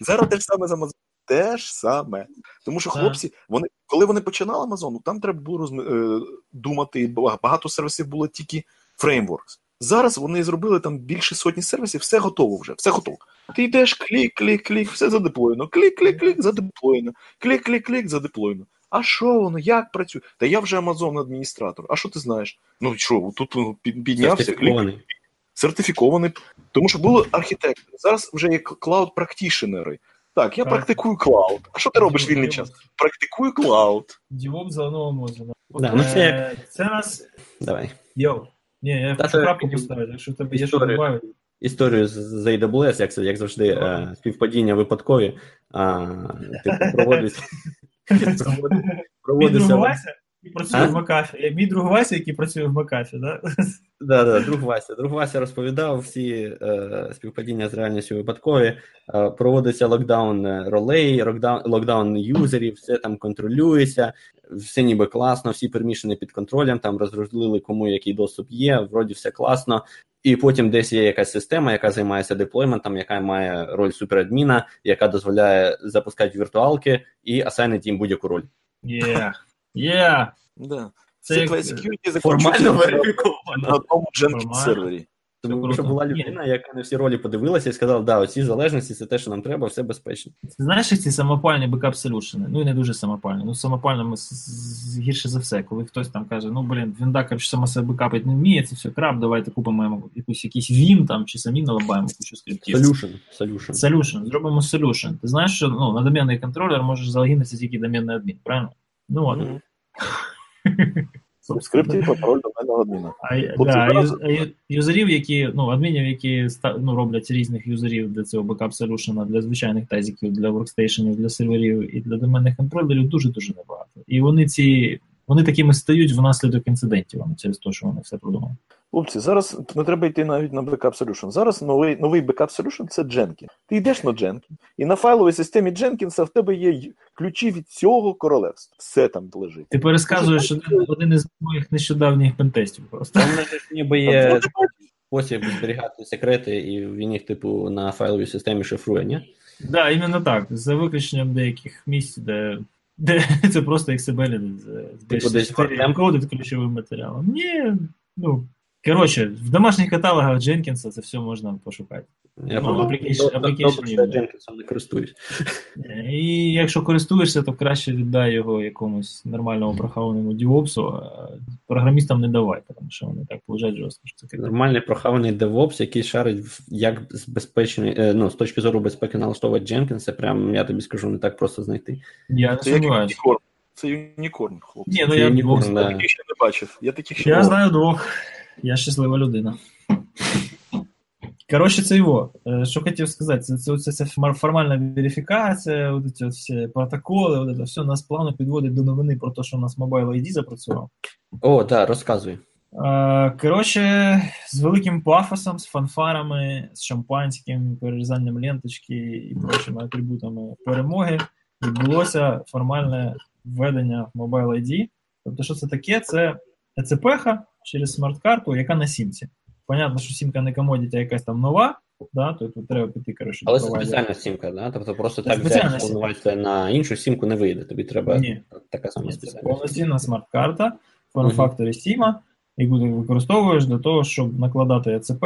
Зараз те ж саме з Амазоном. Те ж саме. Тому що хлопці, вони, коли вони починали Амазон, там треба було розм... е, думати, багато сервісів було тільки фреймворкс. Зараз вони зробили там більше сотні сервісів, все готово вже, все готово. Ти йдеш, клік, клік, клік, все задеплоєно, клік, клік, клік, задеплоєно, клік, клік, клік, задеплоєно. А що воно, як працює? Та я вже Амазон адміністратор. А що ти знаєш? Ну що, тут ну, під- піднявся, клік, Сертифікований. сертифікований, тому що були архітектори. Зараз вже є cloud practitioner и. Так, я Так. практикую cloud. А що ти робиш вільний час? Практикую cloud. Девоп зеленого мозку. Да, ну це як- Е, Це нас. Давай. Йоу. Ні, я Та хочу крапку поставити, якщо в тебе є що додати. Історію з, AWS, як, як завжди, е, співпадіння випадкові. А, типу, [laughs] проводиться, проводиться, Мій друг Вася, який працює в Макафі. Е, який працює в Макафі, да? Да, да, друг Вася. Друг Вася розповідав всі е, співпадіння з реальністю випадкові. Е, проводиться lockdown е, ролей, lockdown, lockdown юзерів, все там контролюється, все ніби класно, всі перемішані під контролем, там розрозділили, кому який доступ є, вроді все класно. І потім десь є якась система, яка займається деплойментом, яка має роль суперадміна, яка дозволяє запускати віртуалки і асайнити їм будь-яку роль. Є. Є. Да. Це Це як- security Формально закінчується на тому Jenkins сервері. Тому що була людина, яка на всі ролі подивилася і сказала, да, оці залежності це те, що нам треба, все безпечно. Знаєш ці самопальні бекап солюшени? Ну і не дуже самопальні. Ну, самопальними гірше за все, коли хтось там каже, ну блін, вінда, коротше, сама себе бекапить не вміє, це все крап, давайте купимо якусь якийсь Vim там чи самі налабаємо кучу скриптів. Solution. Solution. Solution, зробимо solution. Ти знаєш, що ну, на доменний контролер можеш залогінитися тільки доменний адмін, правильно? Ну от. Мгм. В і пароль доменного адміна. А, да, зараз- юзерів, які, ну, адмінів, які ну, роблять різних юзерів для цього бекап солюшена, для звичайних тазиків, для воркстейшенів, для серверів і для доменних контролерів дуже-дуже небагато. І вони ці, вони такими стають внаслідок інцидентів, а не через те, що вони все продумали. Хлопці, зараз не треба йти навіть на Backup Solution. Зараз новий, новий Backup Solution це Jenkins. Ти йдеш на Jenkins, і на файловій системі Jenkins в тебе є ключі від цього королевства. Все там лежить. Ти пересказуєш один, один із моїх нещодавніх пентестів просто. Там ж ніби є спосіб зберігати секрети, і він їх, типу, на файловій системі шифрує, ні? Так, да, іменно так. За виключенням деяких місць, де, де це просто XML з Типу десь Артем? кодить ключовим матеріалом. Ні, ну. Коротше, в домашніх каталогах Дженкінса це все можна пошукати. Я Ну, application- application добре, що я не користуюсь. І якщо користуєшся, то краще віддай його якомусь нормальному прохаваному діопсу, а програмістам не давай, тому що вони так получають жорстко. Що це. Нормальний прохаваний DevOps, який шарить, як з безпечної, е, ну, з точки зору безпеки налаштовувати це прям, я тобі скажу, не так просто знайти. Я не сумніваюся. Це юнікорн, хлопці. Ні, ну Це я, Unicorn, я, да. Я таких ще не бачив. Я таких ще я не знаю двох. Я щаслива людина. Коротше, це його. Е, Що хотів сказати, це, це, це, це формальна верифікація, от ці от всі протоколи, от це все нас плавно підводить до новини про те, що у нас Mobile ID запрацював. О, так, розказуй. Е, Коротше, з великим пафосом, з фанфарами, з шампанським, перерізанням ленточки і прочими атрибутами перемоги відбулося формальне введення Mobile ID. Тобто, що це таке? Це ЕЦП через смарт-карту, яка на сімці. Понятно, що сімка не комодіті, а якась там нова, да? то тут треба піти, коротше, Але це спеціальна сімка, да? Тобто просто Це так взяти, сімка. спланувати на іншу сімку не вийде. Тобі треба Ні. така сама спеціальна. повноцінна смарт-карта в форм-факторі Сіма, яку ти використовуєш для того, щоб накладати ЕЦП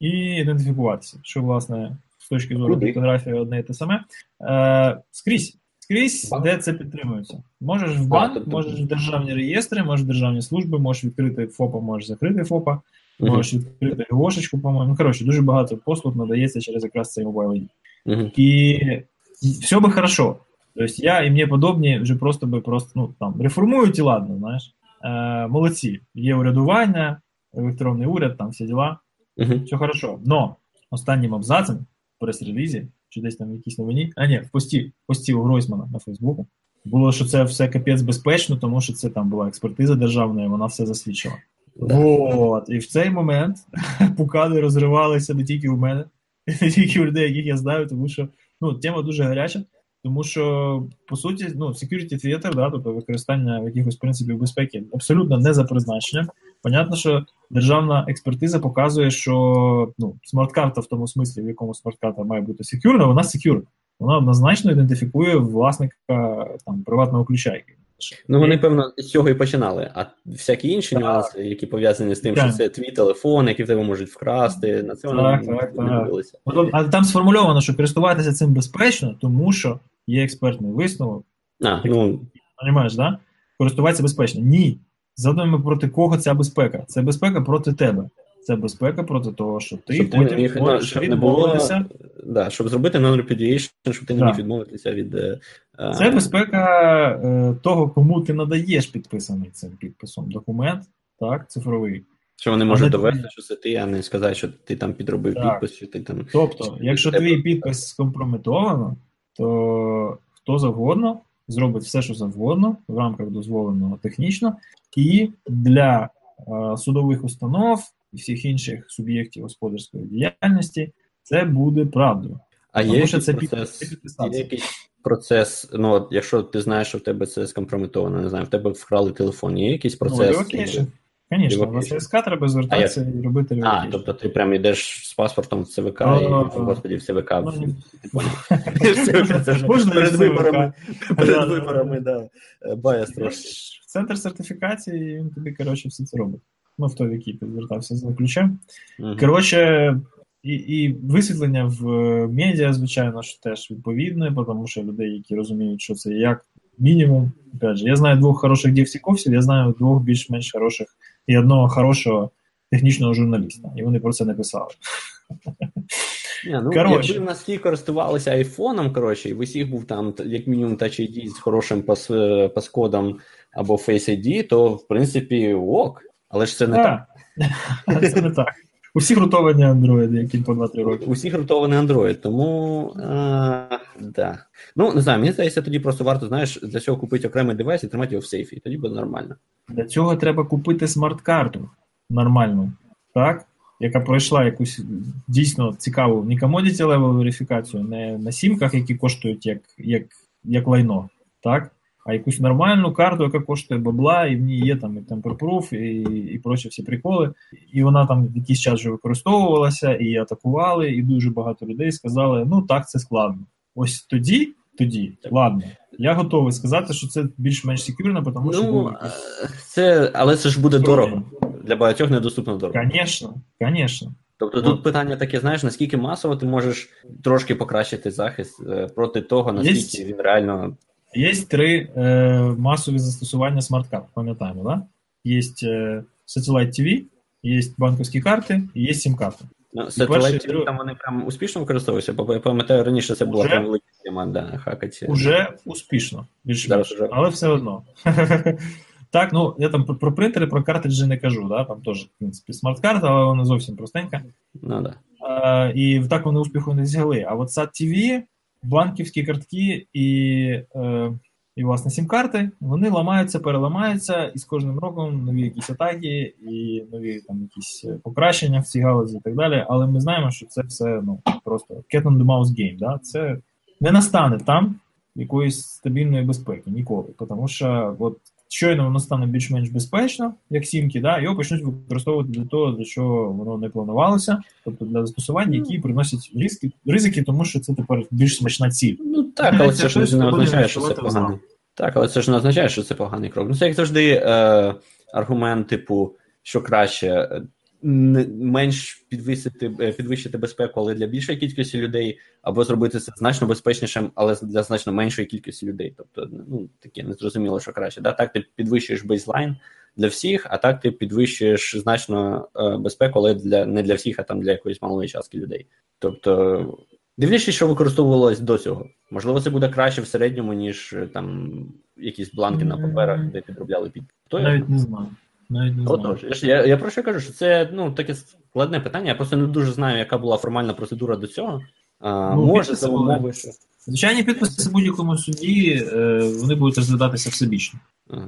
і ідентифікуватися, що, власне, з точки зору Куди? фотографії одне і те саме. Е, скрізь. Скрізь, Банк? де це підтримується. Можеш в банк, тобто- можеш в державні реєстри, можеш в державні служби, можеш відкрити ФОПа, можеш закрити ФОПа, Мгм. можеш відкрити ГОшечку, по-моєму. Ну, коротше, дуже багато послуг надається через якраз цей ID. Мгм. И все бы хорошо. То есть я и мне подобні вже просто би просто ну там реформують і ладно, знаєш. Е, молодці. Є урядування, електронний уряд, там всі діла. Мгм. Все хорошо. Но останнім абзацем в прес-релізі, чи десь там якісь новині, а ні, в пості, в пості у Гройсмана на Фейсбуку, було, що це все капець безпечно, тому що це там була експертиза державна, і вона все засвідчила. Да. Вот. І в цей момент [laughs] пукани розривалися не тільки у мене, [laughs] не тільки у людей, яких я знаю, тому що ну, тема дуже гаряча. Тому що, по суті, ну, security theater, да, тобто використання якихось принципів безпеки, абсолютно не за призначенням. Понятно, що державна експертиза показує, що ну, смарт-карта в тому смислі, в якому смарт-карта має бути секюрна, вона секюрна. Вона однозначно ідентифікує власника там приватного ключа. Ну, вони, певно, з цього і починали. А всякі інші так. нюанси, які пов'язані з тим, так. що це твій телефон, який в тебе можуть вкрасти, на це вони так, не, дивилися. А там сформульовано, що користуватися цим безпечно, тому що є експертний висновок. А, ну... Понимаєш, да? Користуватися безпечно. Ні. Задумаємо, проти кого ця безпека. Це безпека проти тебе. Це безпека проти того, що ти щоб потім міг, можеш щоб відмовитися. Не було, да, щоб зробити non-repudiation, щоб ти не міг відмовитися від. е, Це безпека е, того, кому ти надаєш підписаний цим підписом документ, так, цифровий. Що вони можуть довести, ти- що це ти, а не сказати, що ти там підробив Так. підпис, що ти там. Тобто, якщо твій підпис скомпрометовано, то хто завгодно зробить все, що завгодно, в рамках дозволеного технічно, і для е, судових установ і всіх інших суб'єктів господарської діяльності це буде правдою. А Тому є що якийсь це процес, є якийсь процес, ну от якщо ти знаєш, що в тебе це скомпрометовано, не знаю, в тебе вкрали телефон, є якийсь процес. Ну. Звісно, в Revocation. ССК треба звертатися і робити А, тобто ти прям йдеш з паспортом в ЦВК і, А, господі, в ЦВК. Ну, [laughs] перед виборами, перед виборами, да. Баяс трошки. В центр сертифікації він тобі, коротше, все це робить. Ну, в той, в який ти звертався за ключем. Коротше, і, і висвітлення в е, медіа, звичайно, ж теж відповідне, тому що людей, які розуміють, що це як мінімум. Опять же, я знаю двох хороших дівсіковців, я знаю двох більш-менш хороших і одного хорошого технічного журналіста. І вони про це не писали. Ні, ну, якби в нас всі користувалися айфоном, коротше, і в усіх був там як мінімум Touch ID з хорошим пас, е, паскодом або Face ID, то в принципі ок. Але ж це не а, так. [laughs] Це не так. Усі рутовані андроїди, які по 2-3 роки. Усіх рутований Android, тому е, да. Ну, не знаю, мені здається, тоді просто варто, знаєш, для цього купити окремий девайс і тримати його в сейфі, і тоді буде нормально. Для цього треба купити смарт-карту нормальну, так? Яка пройшла якусь дійсно цікаву не commodity level верифікацію, не на сімках, які коштують як, як, як лайно, так? А якусь нормальну карту, яка коштує бабла, і в ній є там і temper-proof, і, і прочі всі приколи. І вона там якийсь час вже використовувалася, і атакували, і дуже багато людей сказали: ну так, це складно. Ось тоді, тоді, ладно. Я готовий сказати, що це більш-менш секюрно, тому що Ну, якийсь е, це, але це ж буде дорого. Для багатьох недоступно дорого. Конечно, конечно. Тобто Ну. тут питання таке, знаєш, наскільки масово ти можеш трошки покращити захист е, проти того, наскільки Єсть. він реально. Є три е, масові застосування смарт-карт, пам'ятаємо, да? Є е, Satellite TV, є банківські карти і є сім-карти. Ну, Satellite TV, там вони прям успішно використовуються, бо я пам'ятаю, раніше це була Уже? прям велика тема, да, хакаті. Уже успішно, більш-менш, але все одно. [laughs] Так, ну я там про, про принтери, про картриджі не кажу, да? там теж, в принципі, смарт-карта, але вона зовсім простенька. Ну, да. Е, і так вони успіху не зігли. А от SAT TV, банківські картки і, е, і власне сім-карти, вони ламаються, переламаються, і з кожним роком нові якісь атаки, і нові там якісь покращення в цій галузі і так далі. Але ми знаємо, що це все ну, просто cat on the mouse game. Да? Це не настане там якоїсь стабільної безпеки ніколи. Тому що от щойно воно стане більш-менш безпечно, як сімки, да, його почнуть використовувати для того, для чого воно не планувалося, тобто для застосувань, які приносять ризики, ризики, тому що це тепер більш смачна ціль. Ну так, але це ж не означає, що це поганий. Так, але це ж не означає, що це поганий крок. Ну це як завжди е, аргумент, типу, що краще е, менш підвисити, е, підвищити безпеку, але для більшої кількості людей, або зробити це значно безпечнішим, але для значно меншої кількості людей. Тобто, ну таке незрозуміло, що краще. Да? Так ти підвищуєш бейзлайн для всіх, а так ти підвищуєш значно е, безпеку, але для не для всіх, а там для якоїсь малої частки людей. Тобто, дивлячись, що використовувалось до цього. Можливо, це буде краще в середньому, ніж е, там якісь бланки на паперах, де підробляли під. Навіть не знаю. Навіть не знаю. Отож, я, я, я про що кажу, що це ну таке складне питання. Я просто не дуже знаю, яка була формальна процедура до цього. А, Ну, може, за умови, що Звичайні підписи в будь-якому суді е, вони будуть розглядатися всебічно.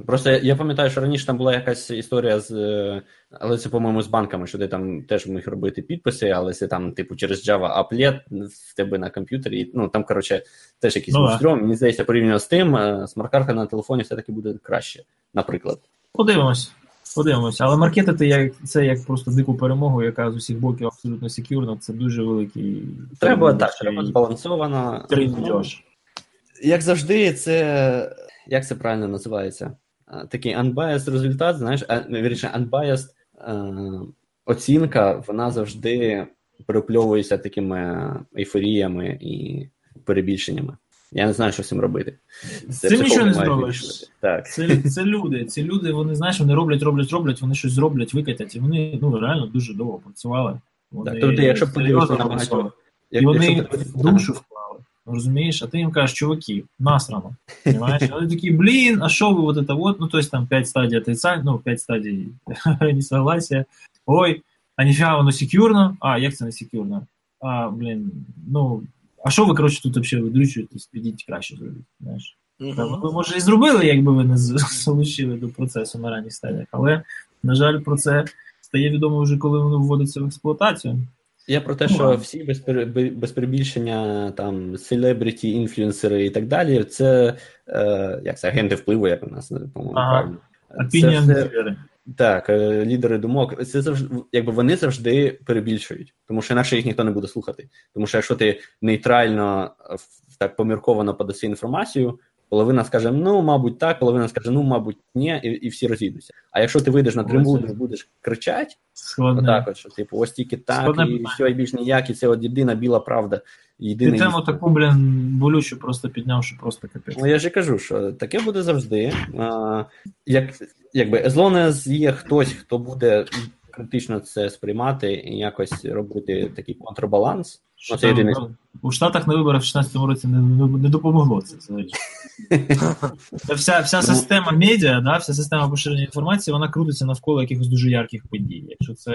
Просто я, пам'ятаю, що раніше там була якась історія з, е, але це, по-моєму, з банками, що ти там теж міг робити підписи, але це там, типу, через Java Applet в тебе на комп'ютері. Ну там, коротше, теж якийсь Ну, Мені здається, порівняно з тим, е, смарт-карта на телефоні все-таки буде краще, наприклад. Подивимось. Подивимось. Але маркетити як це як просто дику перемогу, яка з усіх боків абсолютно секюрна, це дуже великий. Треба так, треба збалансовано. трендьож. Як завжди, це як це правильно називається? Такий unbiased результат, знаєш, вірніше, unbiased е, оцінка, вона завжди перепльовується такими ейфоріями і перебільшеннями. Я не знаю, що з цим робити. З цим нічого не зробиш. Так. Це, це люди. Ці люди, вони знаєш, вони роблять, роблять, роблять, вони щось зроблять, викатять, і вони ну реально дуже довго працювали. Вони Так, тобто, якщо подивитися на багатьох, І як- вони якщо душу вклали. Розумієш, а ти їм кажеш, чуваки, насрано. Понимаєш? Вони такі, блін, а що ви вот это вот? Ну, то есть там 5 стадій отрицання, ну, 5 стадій [laughs] несогласия. Ой, а ніфіга воно секюрно? А, як це не секюрно? А, блін, ну, а що ви, коротше, тут взагалі видручуєтесь, підіть краще зробіть, знаєш. Та Ви, може, і зробили, якби ви не [laughs] залучили до процесу на ранніх стадіях, але, на жаль, про це стає відомо вже, коли воно вводиться в експлуатацію. Я про те, Ну, що всі без, без перебільшення там селебріті, інфлюенсери і так далі, це е, як це агенти впливу, як у нас по-моєму Ага. правильно. Це все-. Так, е, лідери думок, це завжди, якби вони завжди перебільшують, тому що інакше їх ніхто не буде слухати. Тому що якщо ти нейтрально е, так помірковано подаси інформацію, половина скаже, ну, мабуть, так, половина скаже, ну, мабуть, ні, і, і всі розійдуться. А якщо ти вийдеш на трибуну і будеш кричати, Складне. отак, от, що типу, ось тільки так, Складне і все, і більш ніяк, і це от єдина біла правда. Ти Єдиний тему таку, блін, болючу просто підняв, що просто капець. Ну, я ж і кажу, що таке буде завжди. А, як, якби, as long as є хтось, хто буде критично це сприймати і якось робити такий контрбаланс. Що це єдине. У Штатах на виборах в 16-му році не, не, допомогло це. Це [laughs] вся, вся Ну. система медіа, да, вся система поширення інформації, вона крутиться навколо якихось дуже ярких подій. Якщо це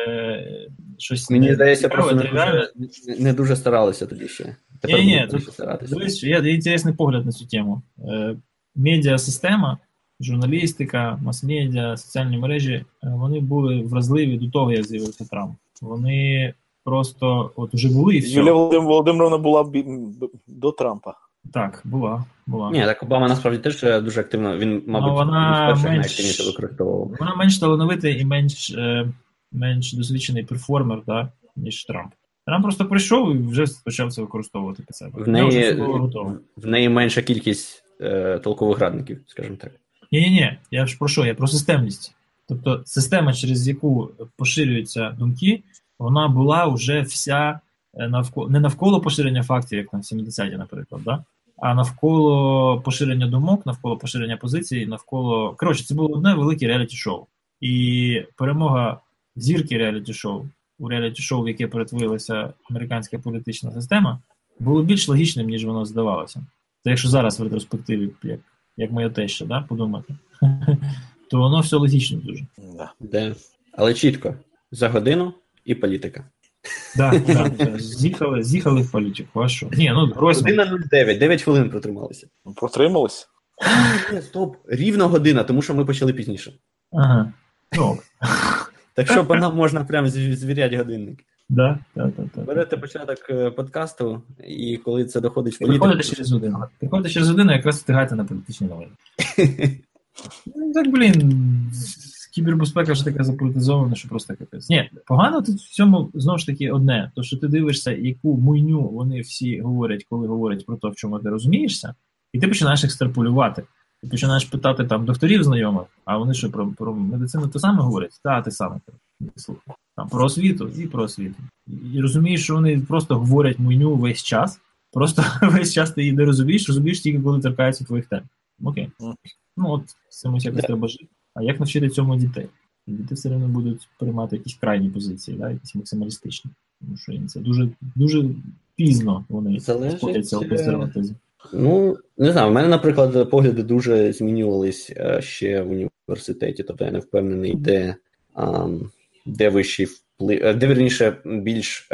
щось Мені не здається, просто не дуже, не дуже старалися тоді ще. Тепер Ні, ні, тут дивись, є є інтересний погляд на цю тему. Е, Медіасистема, журналістика, мас-медіа, соціальні мережі, е, вони були вразливі до того, як з'явився Трамп. Вони просто от уже були і все. Юлія Володим- Володимировна була б б- до Трампа. Так, була. була. Ні, так Обама насправді теж е, дуже активно. Він, мабуть, Ну, вона він менш- використовував. Вона менш талановитий і менш, е, менш досвідчений перформер, да, ніж Трамп. Трамп просто прийшов і вже почав це використовувати під себе. В неї, в неї менша кількість е, толкових радників, скажімо так. Ні, ні, ні, я ж про що? Я про системність. Тобто система, через яку поширюються думки, вона була вже вся е, навколо не навколо поширення фактів, як на 70-ті, наприклад, да? а навколо поширення думок, навколо поширення позицій, навколо. Коротше, це було одне велике реаліті-шоу. І перемога зірки реаліті-шоу у реаліті-шоу, в яке перетворилася американська політична система, було більш логічним, ніж воно здавалося. Це якщо зараз в ретроспективі, як, як моя теща, да, подумати, [laughs] то воно все логічно дуже. Але чітко. За годину і політика. Да, да, [laughs] да. З'їхали, з'їхали в політику. А що? Ні, ну Гройсман. Година 09, 9 хвилин протрималися. Протримались? Ні, стоп, рівно година, тому що ми почали пізніше. Ага. Ну. Так що по нам можна прямо звіряти годинник. да, да, да, да. Берете початок е, подкасту, і коли це доходить в Приходите політику. через годину. Приходите через годину, якраз встигаєте на політичні новини. [laughs] Ну, так, блін, кібербезпека ж така заполітизована, що просто капець. Ні, погано тут в цьому знову ж таки одне. То, що ти дивишся, яку муйню вони всі говорять, коли говорять про те, в чому ти розумієшся, і ти починаєш екстраполювати. Ти починаєш питати там докторів знайомих, а вони що про, про медицину те саме говорять? Та, те саме. Там про освіту і про освіту. І розумієш, що вони просто говорять муйню весь час. Просто [laughs] весь час ти її не розумієш, розумієш тільки коли торкаються твоїх тем. Окей. Ну от з цим ось якось треба жити. А як навчити цьому дітей? Діти все одно будуть приймати якісь крайні позиції, да, якісь максималістичні. Тому що їм це дуже, дуже пізно вони сходяться у е, консерватизм. Ну, не знаю, в мене, наприклад, погляди дуже змінювались е, ще в університеті, тобто я не впевнений, де, де вищий вплив, е, де верніше більш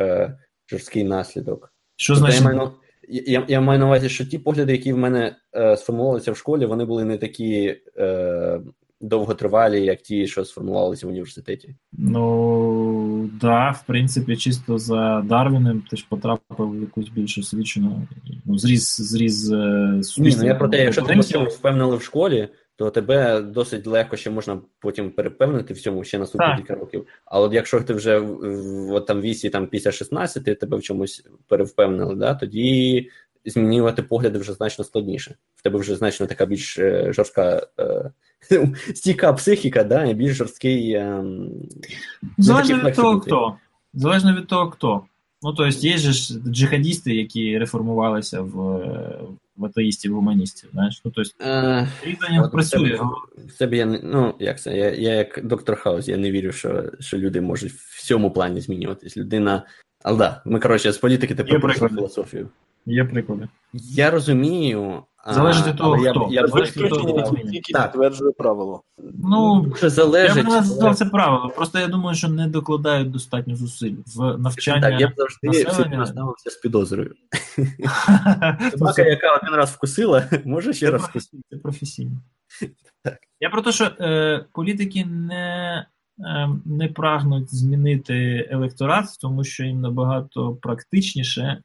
жорсткий наслідок. Що Тобто, значить? я, маю, я, я маю на увазі, що ті погляди, які в мене сформувалися в школі, вони були не такі е, довготривалі, як ті, що сформувалися в університеті. Ну да, в принципі, чисто за Дарвіним ти ж потрапив в якусь більш освічену, ну, зріз, зріз е, Ні, ну я про те, якщо в цьому впевнили в школі, то тебе досить легко ще можна потім перепевнити в цьому ще наступні кілька років. А от якщо ти вже в, в там вісі там після 16 тебе в чомусь перевпевнили, да, тоді змінювати погляди вже значно складніше. В тебе вже значно така більш е, жорстка е, [laughs] стійка психіка, да, і більш жорсткий. Е, Залежно від того, хто. Залежно від того, хто. Ну, тобто, є ж джихадісти, які реформувалися в, в атеїстів, гуманістів. Знаєш? Ну, е, різання працює. себе- я ну як це? Я, я як доктор Хаус, я не вірю, що, що люди можуть в цьому плані змінюватись. Людина. Але да, ми коротше з політики тепер пройшли філософію. Є приклади. Я розумію. а, Залежить від того, я, хто. Я, б Залежить від того. Тільки Так. підтверджує правило. Ну, дуже я б не назвав це правило. Просто я думаю, що не докладають достатньо зусиль в навчання. Так, я б завжди населення. ставився з підозрою. [laughs] Це Собака, яка один раз вкусила, [laughs] може ще раз вкусити. Це професійно. [laughs] Так. Я про те, що е, політики не, не прагнуть змінити електорат, тому що їм набагато практичніше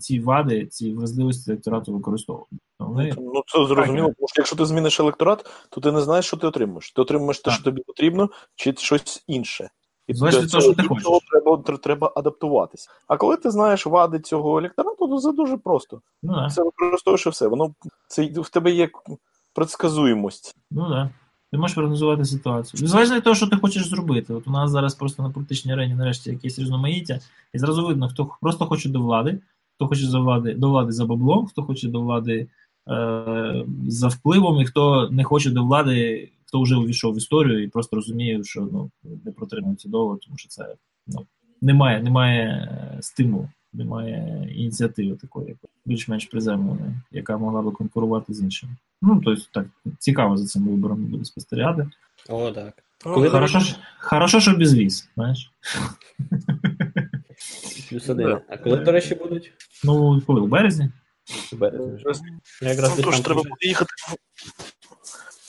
ці вади, ці вразливості електорату використовувати. Вони, Ну це зрозуміло, тому що якщо ти зміниш електорат, то ти не знаєш, що ти отримаєш. Ти отримаєш те, що тобі потрібно, чи щось інше. І до від того, що ти хочеш. Треба, треба адаптуватися. А коли ти знаєш вади цього електорату, то це дуже просто. ну да, Це використовуєш і все. Воно це в тебе є предсказуємость. ну да. Ти можеш прогнозувати ситуацію. Залежно від того, що ти хочеш зробити. От у нас зараз просто на політичній арені нарешті якесь різноманіття, і зразу видно, хто просто хоче до влади, хто хоче за влади, до влади за баблом, хто хоче до влади е, за впливом, і хто не хоче до влади, хто вже увійшов в історію і просто розуміє, що ну, не протримується довго, тому що це ну, немає, немає е, стимулу, немає ініціативи такої, як більш-менш приземленої, яка могла би конкурувати з іншими. Ну, тобто, так, цікаво за цим вибором буде спостерігати. О, так. Ну, Коли Хорошо, ж- хорошо, що без віз, знаєш. Плюс один. А коли, до речі, будуть? Ну, коли у березні. В березні вже. Якраз Ну, тож треба вже- буде їхати.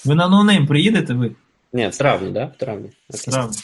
Ви на NoName приїдете ви? Ні, в травні, так? Да? В травні. Окей. Травні.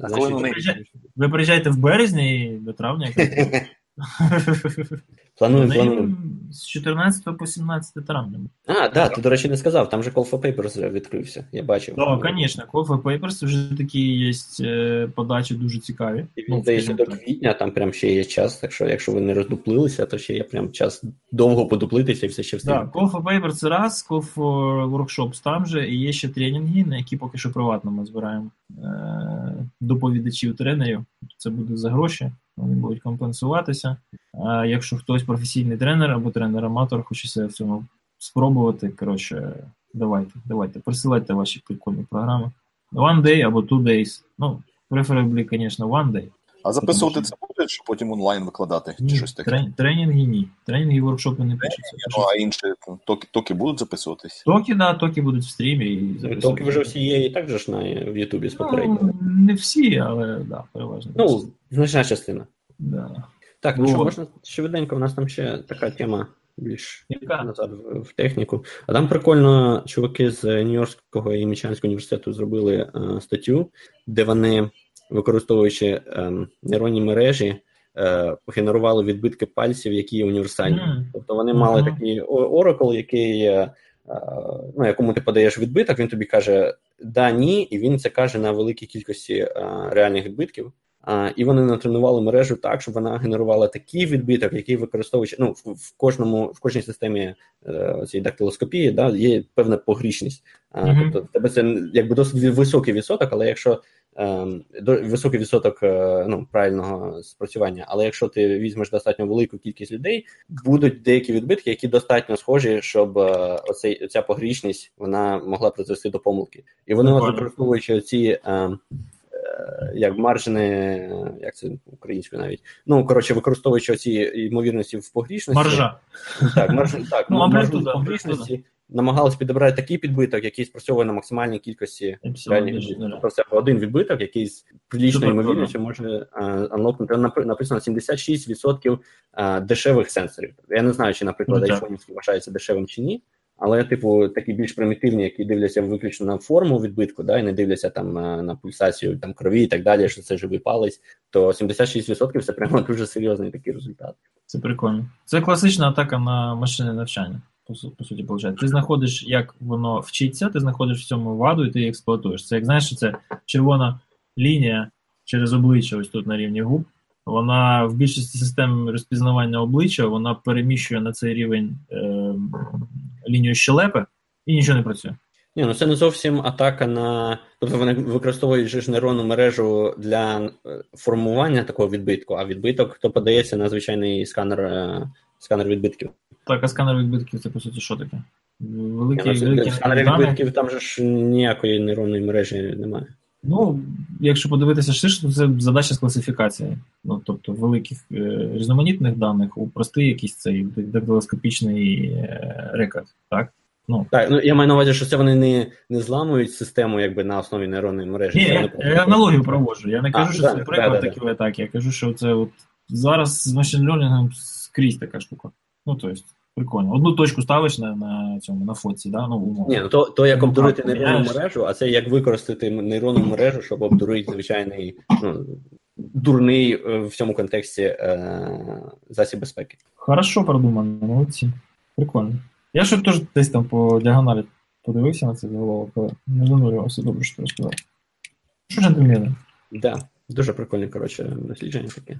А Значить, коли на неї? Ви приїжджаєте в березні і до травня. [laughs] [laughs] Плануємо, плануємо. З 14 по 17 травня. А, да, ти, до речі, не сказав, там же Call for Papers відкрився, я бачив. Так, звісно, Call for Papers вже такі є е, подачі дуже цікаві. І він Ну, здається до квітня, там прям ще є час, так що якщо ви не роздуплилися, то ще є прям час довго подуплитися і все ще встигнути. Call for Papers це раз, Call for Workshops там же, і є ще тренінги, на які поки що приватно ми збираємо е- доповідачів тренерів. Це буде за гроші, вони будуть компенсуватися. А якщо хтось професійний тренер або тренер-аматор хоче себе в цьому спробувати, коротше, давайте, давайте, присилайте ваші прикольні програми. One day або two days. Ну, preferably, звісно, one day. А записувати Тому це буде, щоб потім онлайн викладати, чи щось таке. трен- тренінги ні. Тренінги і воркшопи не пишуться. Ну, а інші токи, токи будуть записуватись. Токи, да, токи будуть в стрімі і записувати. Вже всі є і так же ж на в Ютубі з попереднього. Ну, не всі, але да, переважно. Ну, значна частина. да. Так, ну що, можна швиденько, у нас там ще така тема більш Яка? назад в, в техніку. А там прикольно чуваки з Нью-Йоркського і Мічанського університету зробили е, статтю, де вони, використовуючи е, нейронні мережі, е, генерували відбитки пальців, які є універсальні. Мгм. Тобто вони мали такий о- Oracle, який, е, ну, якому ти подаєш відбиток, він тобі каже да, ні, і він це каже на великій кількості е, реальних відбитків. А, і вони натренували мережу так, щоб вона генерувала такий відбиток, який використовуючи ну, в, в кожному в кожній системі е, цієї дактилоскопії, да, є певна погрішність. А, Мгм. Тобто в тебе це якби досить високий відсоток, але якщо е, до, високий відсоток е, ну, правильного спрацювання, але якщо ти візьмеш достатньо велику кількість людей, будуть деякі відбитки, які достатньо схожі, щоб е, оцей, ця погрішність вона могла призвести до помилки. І вони використовуючи ці. Е, як маржини, як це українською навіть. Ну, коротше, використовуючи ці ймовірності в погрішності. Маржа. Так, марж, так, Ну, ну, маржу в погрішності намагалися підібрати такий підбиток, який спрацьовує на максимальній кількості реальних це один відбиток, який з прилічною ймовірністю може е, анлокнути. Написано 76% е, дешевих сенсорів. Я не знаю, чи, наприклад, Дуже. айфонівський вважається дешевим чи ні. Але, типу, такі більш примітивні, які дивляться виключно на форму відбитку, да, і не дивляться там на, на пульсацію там, крові і так далі, що це живий палець, то 76% це прямо [laughs] дуже серйозний такий результат. Це прикольно. Це класична атака на машини навчання. По, су- по суті, виходить. Ти знаходиш, як воно вчиться, ти знаходиш в цьому ваду і ти її експлуатуєш. Це як знаєш, що це червона лінія через обличчя, ось тут на рівні губ. Вона в більшості систем розпізнавання обличчя вона переміщує на цей рівень е, лінію щелепи і нічого не працює. Ні, ну це не зовсім атака на. Тобто вони використовують ж нейронну мережу для е, формування такого відбитку, а відбиток то подається на звичайний сканер, е, сканер відбитків. Так, а сканер відбитків це по суті що таке? Великі, Ні, ну, великі в сканері відбитків там же ж ніякої нейронної мережі немає. Ну, якщо подивитися ширше, то це задача з класифікації. Ну, тобто великих е, різноманітних даних у простий якийсь цей дактилоскопічний е, рекорд, так? Ну, Так, ну я маю на увазі, що це вони не, не зламують систему якби на основі нейронної мережі. ні, я, я аналогію проводжу. Я не кажу, А, що да, це приклад да, да. такої атаки. Я кажу, що це от зараз з машин лернінгом скрізь така штука. Ну, тобто, прикольно. Одну точку ставиш на, на цьому на фоці, да? ну, умовно. Ні, ну то, то як Ну, обдурити нейронну мережу, а це як використати нейронну мережу, щоб обдурити звичайний ну, дурний е, в цьому контексті е, засіб безпеки. Хорошо продумано, молодці. Прикольно. Я ще теж десь там по діагоналі подивився на цей заголовок, але не занурювався, добре, що ти розказав. Що джентльмени? Да, дуже прикольне, коротше, дослідження таке.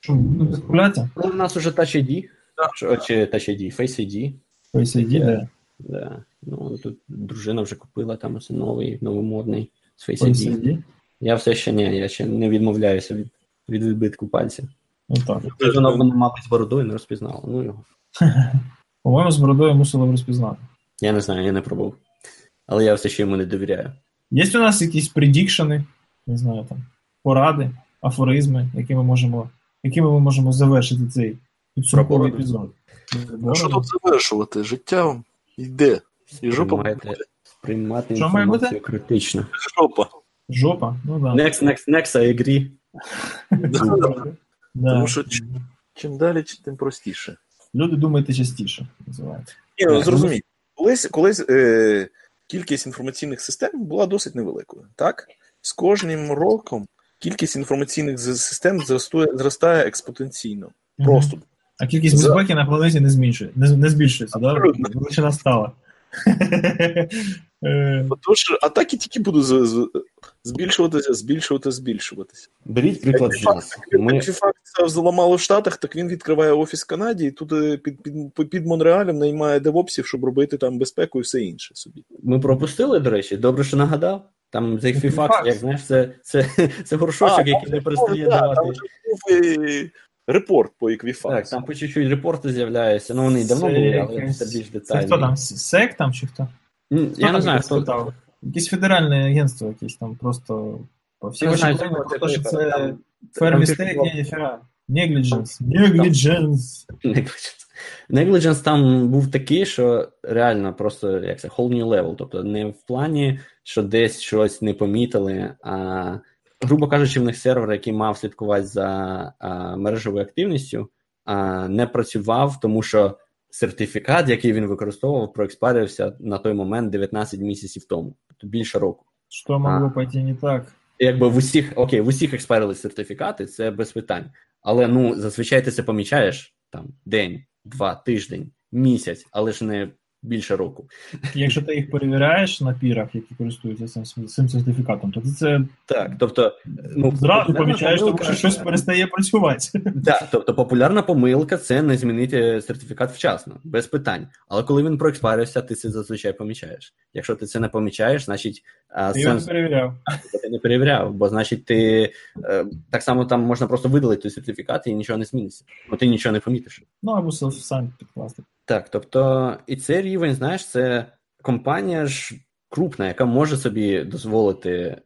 Що, ну, куляття? Ну, у нас уже Touch ID, Що- чи Touch ID, Face ID. Face ID, де? Да. Ну, тут дружина вже купила там ось новий, новомодний з Face Face ID. ID? Я все ще ні, я ще не відмовляюся від, від відбитку пальця. Ну так. Дружина в мене, мабуть, з бородою не розпізнала. Ну його. [laughs] По-моєму, з бородою мусили б розпізнати. Я не знаю, я не пробував. Але я все ще йому не довіряю. Є у нас якісь предікшени, не знаю, там, поради, афоризми, які ми можемо, якими ми можемо завершити цей підсумковий епізод. Ну, що тут завершувати? Життя йде. І жопа буде. сприймати Що інформацію критично. Жопа. Жопа, ну да. Next, next, next, I agree. Да. Тому що чим далі, тим простіше. Люди думайте частіше, називається. Ні, ну Так. Колись, колись е, кількість інформаційних систем була досить невеликою. Так? З кожним роком кількість інформаційних систем зростає, зростає експотенційно. Просто. А кількість За- безпеки на планеті не зменшує, не, не збільшується, да? Величина стала. [laughs] Е, Тож атаки тільки будуть з- з- збільшуватися, збільшуватися, збільшуватися. Беріть приклад з нас. Ми, Фіфакт зламали в Штатах, так він відкриває офіс в Канаді, і тут е, під, під, під Монреалем наймає девопсів, щоб робити там безпеку і все інше собі. ми пропустили, до речі, добре, що нагадав. Там цей фіфакс, як знаєш, це, це, це горшочок, А, який не перестає Да, давати. Там репорт по Equifax. Так, там по чуть-чуть репорти з'являються. Ну, вони і давно були, але це більш Це детально. хто там? SEC там чи хто? М, Я не знаю, хто. спитав. Якесь федеральне агентство, якесь там просто по всі Я знаю, України це про те, що це там- fair mistake, типу- ні, ніфіга. Negligence. Negligence. Negligence. Negligence там був такий, що реально просто як це, whole new level. Тобто не в плані, що десь щось не помітили, а грубо кажучи, в них сервер, який мав слідкувати за а, мережевою активністю, а, не працював, тому що сертифікат, який він використовував, проекспарився на той момент 19 місяців тому, тобто більше року. Що могло пойти не так? Якби в усіх, окей, в усіх експарили сертифікати, це без питань. Але ну зазвичай ти це помічаєш там день, два, тиждень, місяць, але ж не більше року. Якщо ти їх перевіряєш на пірах, які користуються цим, цим сертифікатом, то ти це Так, тобто, ну зразу помічаєш, тому помилка- що щось перестає працювати. Так, тобто популярна помилка це не змінити сертифікат вчасно, без питань. Але коли він проекспарився, ти це зазвичай помічаєш. Якщо ти це не помічаєш, значить а, Ти його сенс не перевіряв. ти не перевіряв, бо значить ти е, так само там можна просто видалити той сертифікат і нічого не зміниться, бо ти нічого не помітиш. Ну або сам підкласти. Так, тобто, і цей рівень, знаєш, це компанія ж крупна, яка може собі дозволити е,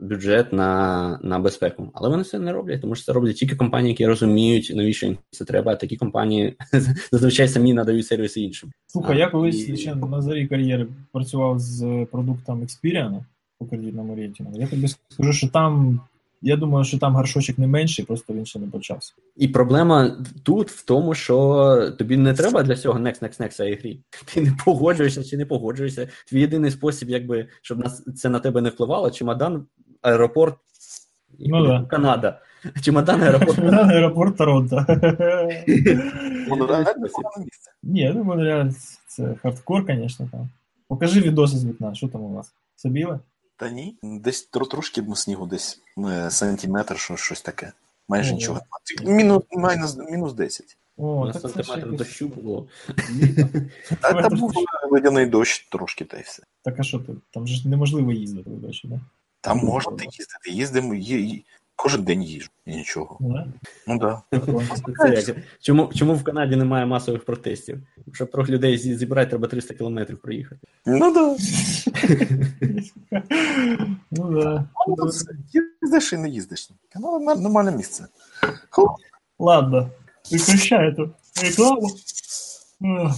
бюджет на на безпеку. Але вони це не роблять, тому що це роблять тільки компанії, які розуміють, навіщо їм це треба. а Такі компанії [laughs] зазвичай самі надають сервіси іншим. Слухай, я колись і... ще на зарі кар'єри працював з продуктом Experian по кредитному рейтингу. Я тобі скажу, що там я думаю, що там гаршочок не менший, просто він ще не почався. І проблема тут в тому, що тобі не треба для цього next, next, next цієї грі. [laughs] Ти не погоджуєшся чи не погоджуєшся. Твій єдиний спосіб, якби щоб нас це на тебе не впливало, чемодан, аеропорт ну, да. Канада. Чемодан, аеропорт. Чемодан, [laughs] аеропорт Торонто. [laughs] Ні, я думаю, це хардкор, звісно. там. Покажи відоси з вікна, що там у вас? Все біле? Та ні, десь трошки снігу, десь е, сантиметр, що, щось таке. Майже О, нічого. Мінус, мінус, мінус 10. О, так сантиметр дощу було. А там був ледяний дощ трошки, та й все. Так а що ти? Там же ж неможливо їздити в дощі, да? Там можна їздити. Їздимо, кожен день їжджу. І нічого. Ну, да? Ну. Це як? Чому, чому в Канаді немає масових протестів? Щоб трохи людей зібрати, треба 300 кілометрів проїхати. Ну так. Ну да. Ну, їздиш і не їздиш. Ну, нормальне місце. Ладно, прекращай эту рекламу.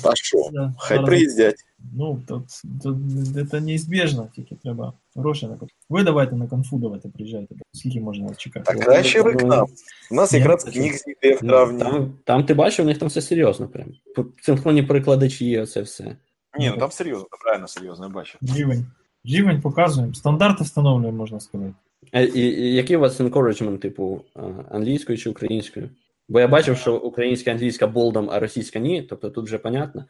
Та що? Хай приїздять. Ну, тут, тут це неізбіжно, тільки треба гроші на. Ви давайте на конфу давайте приїжджайте. Скільки можна вас чекати? Так краще ви к нам. У нас якраз книг зійде в травні. Там, там ти бачив, у них там все серйозно. Прям. Синхронні перекладачі, оце все. Ні, ну там серйозно, правильно серйозно, я бачу. Рівень. Рівень показуємо. Стандарти встановлюємо, можна сказати. А, і, і який у вас encouragement, типу, англійською чи українською? Бо я бачив, що українська англійська болдом, а російська ні, тобто тут вже понятно.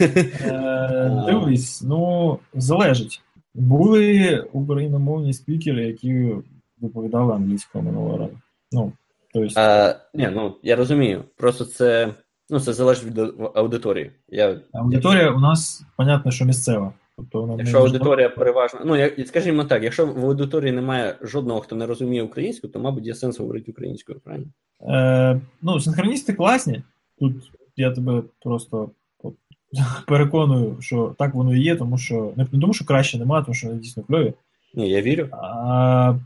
Е, [laughs] дивись, ну, залежить. Були україномовні спікери, які доповідали англійською минулого разу. Ну, тобто, А, ні, ну я розумію. Просто це, ну, це залежить від аудиторії. Я, аудиторія у нас, понятно, що місцева. Тобто вона якщо аудиторія переважно. Ну, я, скажімо так, якщо в аудиторії немає жодного, хто не розуміє українську, то, мабуть, є сенс говорити українською, правильно? Е, ну, синхроністи класні. Тут я тебе просто [laughs] переконую, що так воно і є, тому що не тому, що краще немає, тому що вони дійсно кльові. Ні, я вірю. А,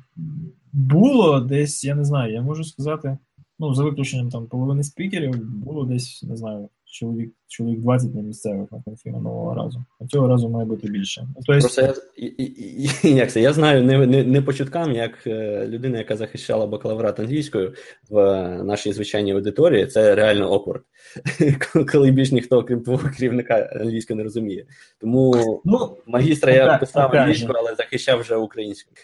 було десь, я не знаю, я можу сказати, ну, за виключенням там половини спікерів, було десь, не знаю, чоловік, чоловік 20 на місцевих на конфі минулого разу. А цього разу має бути більше. Ну, то Просто я, і, і, як це, я знаю не, не, не по чуткам, як е, людина, яка захищала бакалаврат англійською в е, нашій звичайній аудиторії, це реально [laughs] опорт, коли більш ніхто, крім твого керівника, англійською не розуміє. Тому ну, магістра я опять- писав опять англійською, але захищав вже українською.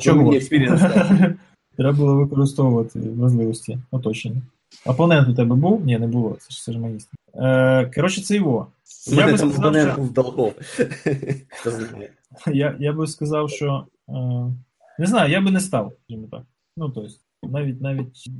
Чому? [laughs] Треба було використовувати можливості оточення. Опонент у тебе був? Ні, не було. Це ж це ж магістр. Е, коротше, це його. Я би сказав, що-. [laughs] Я, я би сказав, що е, не знаю, я би не став, скажімо так. Ну, тобто, навіть навіть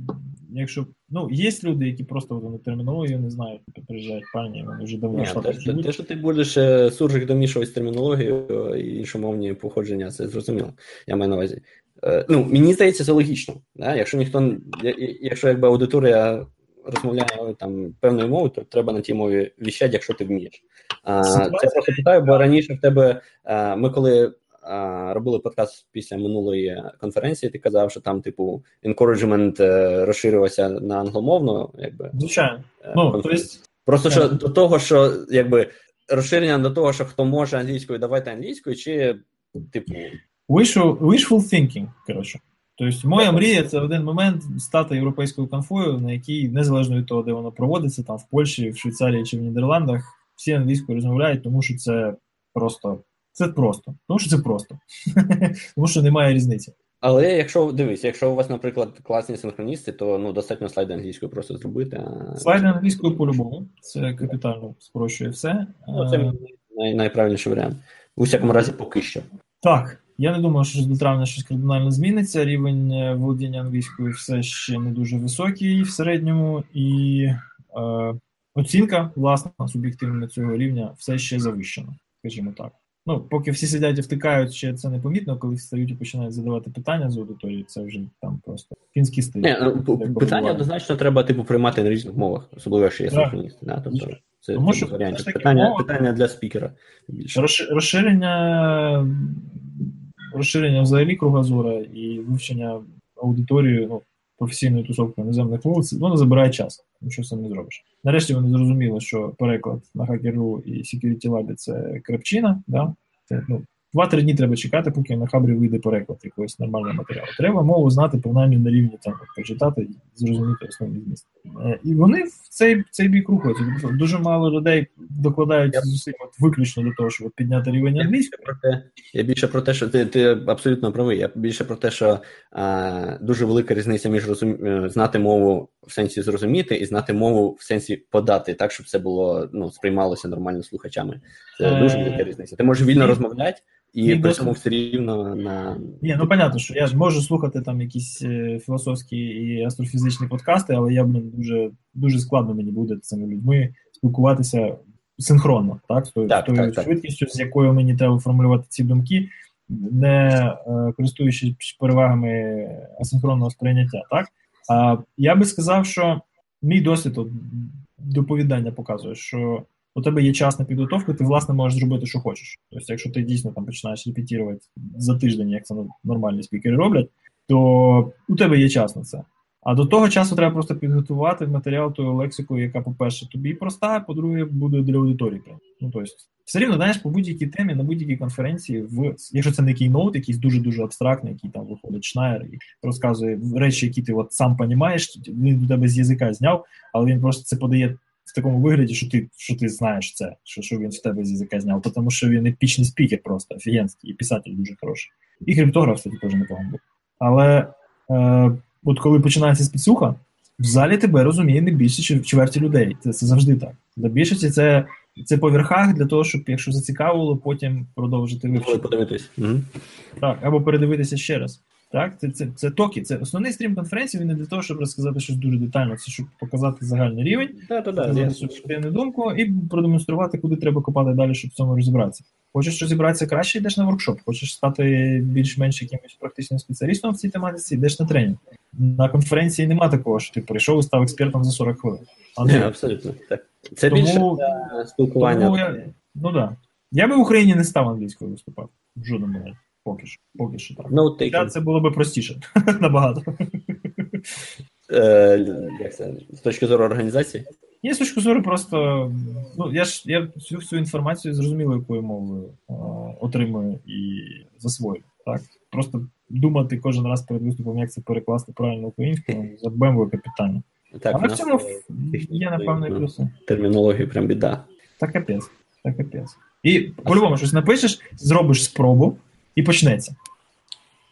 якщо. Ну, є люди, які просто вони термінологію не знають, типу, приїжджають пані, вони вже давно Ні, те, те, те, що ти будеш е, суржик домішувати з термінологією і іншомовні походження, це зрозуміло. Я маю на увазі. Е, Ну, мені здається, це логічно. Да? Якщо ніхто я- я- якщо якби аудиторія розмовляє там певною мовою, то треба на тій мові віщати, якщо ти вмієш. А, це просто питаю, бо раніше в тебе е, ми коли. Робили подкаст після минулої конференції. Ти казав, що там, типу, encouragement е, розширювався на англомовну, якби Звичайно. е, Ну, конференцію. тобто, Просто що до того, що якби розширення до того, що хто може англійською, давайте англійською, чи типу. Wishful, wishful thinking, коротше. Тобто, моя мрія це в один момент стати європейською конфою, на якій, незалежно від того, де воно проводиться, там в Польщі, в Швейцарії чи в Нідерландах, всі англійською розмовляють, тому що це просто. Це просто. Тому що це просто. [laughs] тому що немає різниці. Але якщо дивись, якщо у вас, наприклад, класні синхроністи, то ну достатньо слайди англійською просто зробити. А... Слайди англійською по-любому. Це капітально спрощує все. Ну, це Е, най- найправильніший варіант. У всякому разі, поки що. Так, я не думаю, що до травня щось кардинально зміниться. Рівень е, володіння англійською все ще не дуже високий в середньому, і е, оцінка, власна, суб'єктивна цього рівня все ще завищена, скажімо так. Ну, поки всі сидять і втикають, ще це непомітно, коли встають і починають задавати питання з аудиторії, це вже там просто фінський стиль. Ні, ну, питання буває. однозначно треба типу приймати на різних мовах, особливо якщо є Так. Да? Тобто, це Тому один що таки Питання, мова- питання для спікера Розширення, розширення взагалі кругозора і вивчення аудиторії ну, професійної тусовки іноземних мов, воно забирає час. Нічого з не зробиш. Нарешті вони зрозуміли, що переклад на Хакеру і Security Lab це крепчина. Да? Це, ну, Два-три дні треба чекати, поки на хабрі вийде переклад якогось нормального матеріалу. Треба мову знати принаймні на рівні там прочитати і зрозуміти основний зміст. Е, І вони в цей, цей бік рухаються. Дуже мало людей докладають зусиль виключно для того, щоб підняти рівень англійської. я більше про те, що ти, ти абсолютно правий. Я більше про те, що а, дуже велика різниця між розум... е, знати мову в сенсі зрозуміти і знати мову в сенсі подати, так, щоб це було ну, сприймалося нормально слухачами. Це Е, дуже велика різниця. Ти можеш вільно розмовляти, і при цьому все рівно на Ні, ну понятно, що я ж можу слухати там якісь е, філософські і астрофізичні подкасти, але я блін дуже дуже складно мені буде з цими людьми спілкуватися синхронно, так, з тою, Так, з тою так, так. з якою мені треба формулювати ці думки, не е, користуючись перевагами асинхронного сприйняття. Так? Я би сказав, що мій досвід доповідання показує, що у тебе є час на підготовку, ти власне можеш зробити, що хочеш. Тобто, якщо ти дійсно там починаєш репетірувати за тиждень, як це нормальні спікери роблять, то у тебе є час на це. А до того часу треба просто підготувати матеріал тою лексикою, яка, по-перше, тобі проста, а по-друге, буде для аудиторії. Ну, тобто, все рівно, знаєш, по будь-якій темі, на будь-якій конференції, в якщо це не кейноут, якийсь дуже-дуже абстрактний, який там виходить Шнайер і розказує речі, які ти от сам понімаєш, він до тебе з язика зняв, але він просто це подає в такому вигляді, що ти що ти знаєш це, що, що він з тебе з язика зняв, тому що він епічний спікер просто офігенський, і писатель дуже хороший. І криптограф, кстати, теж непоганий був. Але е, от коли починається спецуха, в залі тебе розуміє не більше чверті людей. Це, це завжди так. Для більшості це, це по верхах для того, щоб, якщо зацікавило, потім продовжити вивчити. подивитись. Угу. Так, або передивитися ще раз. Так, це, це, це токи. Це основний стрім конференції. Він не для того, щоб розказати щось дуже детально, це щоб показати загальний рівень, так, так. показати суб'єктивну думку і продемонструвати, куди треба копати далі, щоб в цьому розібратися. Хочеш розібратися краще, йдеш на воркшоп. Хочеш стати більш-менш якимось практичним спеціалістом в цій тематиці, йдеш на тренінг. На конференції нема такого, що ти прийшов і став експертом за 40 хвилин. А ні. абсолютно. Так. Це Тому- більше для спілкування. Тому я, ну да. Я би в Україні не став англійською виступати. В жодному разі. Поки що. Поки що так. No Для це було би простіше. [laughs] Набагато. Е, як це? З точки зору організації? Є з точки зору просто. Ну, я ж я всю всю інформацію зрозуміло, якою мовою отримую і засвоюю. Так? Просто думати кожен раз перед виступом, як це перекласти правильно українською, забембує питання. Так, Але в цьому є, напевно, і ну, плюси. термінологія прям біда. Та капець. Та капець. І по-любому щось напишеш, зробиш спробу і почнеться.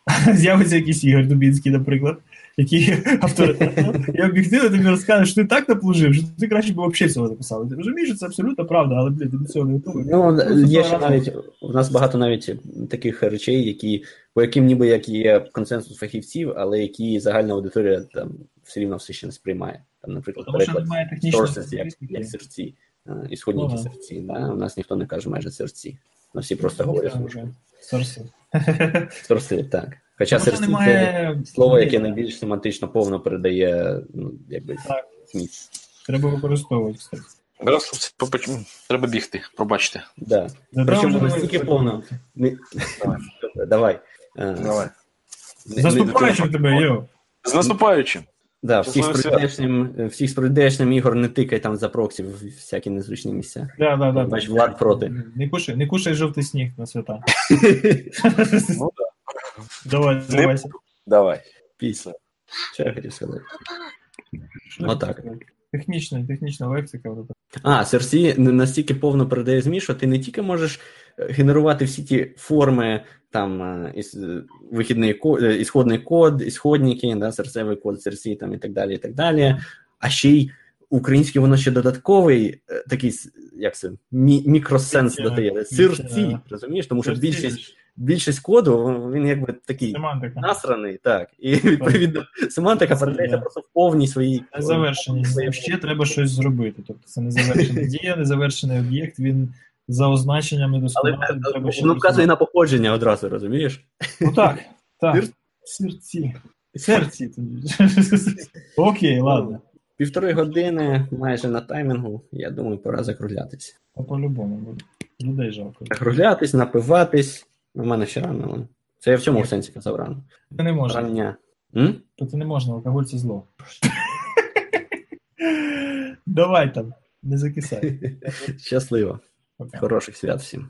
[laughs] З'явиться якийсь Ігор Дубінський, наприклад, який авторитетно і об'єктивно тобі розкаже, що ти так наплужив, що ти краще б взагалі цього записав. Ти розумієш, що це абсолютно правда, але блін, ти до цього не готовий. Ну, є ще навіть у нас багато навіть таких речей, які по яким ніби як є консенсус фахівців, але які загальна аудиторія там все рівно все ще не сприймає. Там, наприклад, Тому що немає технічної як, як серці, е, ісходники Ну, серці. Да? У нас ніхто не каже майже серці. У нас всі просто говорять. Сорси. Сорси, так. Хоча Тому серці це немає слово, яке найбільш семантично повно передає, ну, якби Так. зміст. Треба використовувати, побач- треба бігти, пробачте. Да. Причому настільки повно. Ми... [laughs] Давай. Е, Давай. З наступаючим тебе, йо. З наступаючим. Да, всіх з всіх з прийдешнім ігор не тикай там за проксі в всякі незручні місця. Да, да, да, Бач, да. Влад проти. Не кушай, не кушай жовтий сніг на свята. [laughs] Ну, Давай, давай. Давай. Після. Що я хотів сказати? Отак. Технічна, технічна лексика. А, CRC настільки повно передає змі, що ти не тільки можеш е, генерувати всі ті форми, там е, іс- е, вихідний код, ісходний код, ісходники, да, серцевий код CRC там, і так далі, і так далі. А ще й український воно ще додатковий такий, як це, мі- мікросенс додає. Сирці, розумієш? Тому що більшість, більшість коду, він якби такий Семантика. насраний, так. І відповідно семантика передається просто в повній своїй Незавершеність. Ще треба щось зробити. Тобто це незавершена дія, незавершений об'єкт, він за означеннями Але досконало. треба ще воно вказує на походження одразу, розумієш? Ну так, так. Серці. Серці. Окей, ладно. Півтори години майже на таймінгу. Я думаю, пора закруглятись. А по-любому буде. Людей жалко. Закруглятись, напиватись. У мене ще рано. Це я в цьому сенсі казав рано. Це не можна. Рання. М? То це не можна, алкоголь це зло. Давай там, не закисай. [laughs] Щасливо. Пока. Хороших свят всім.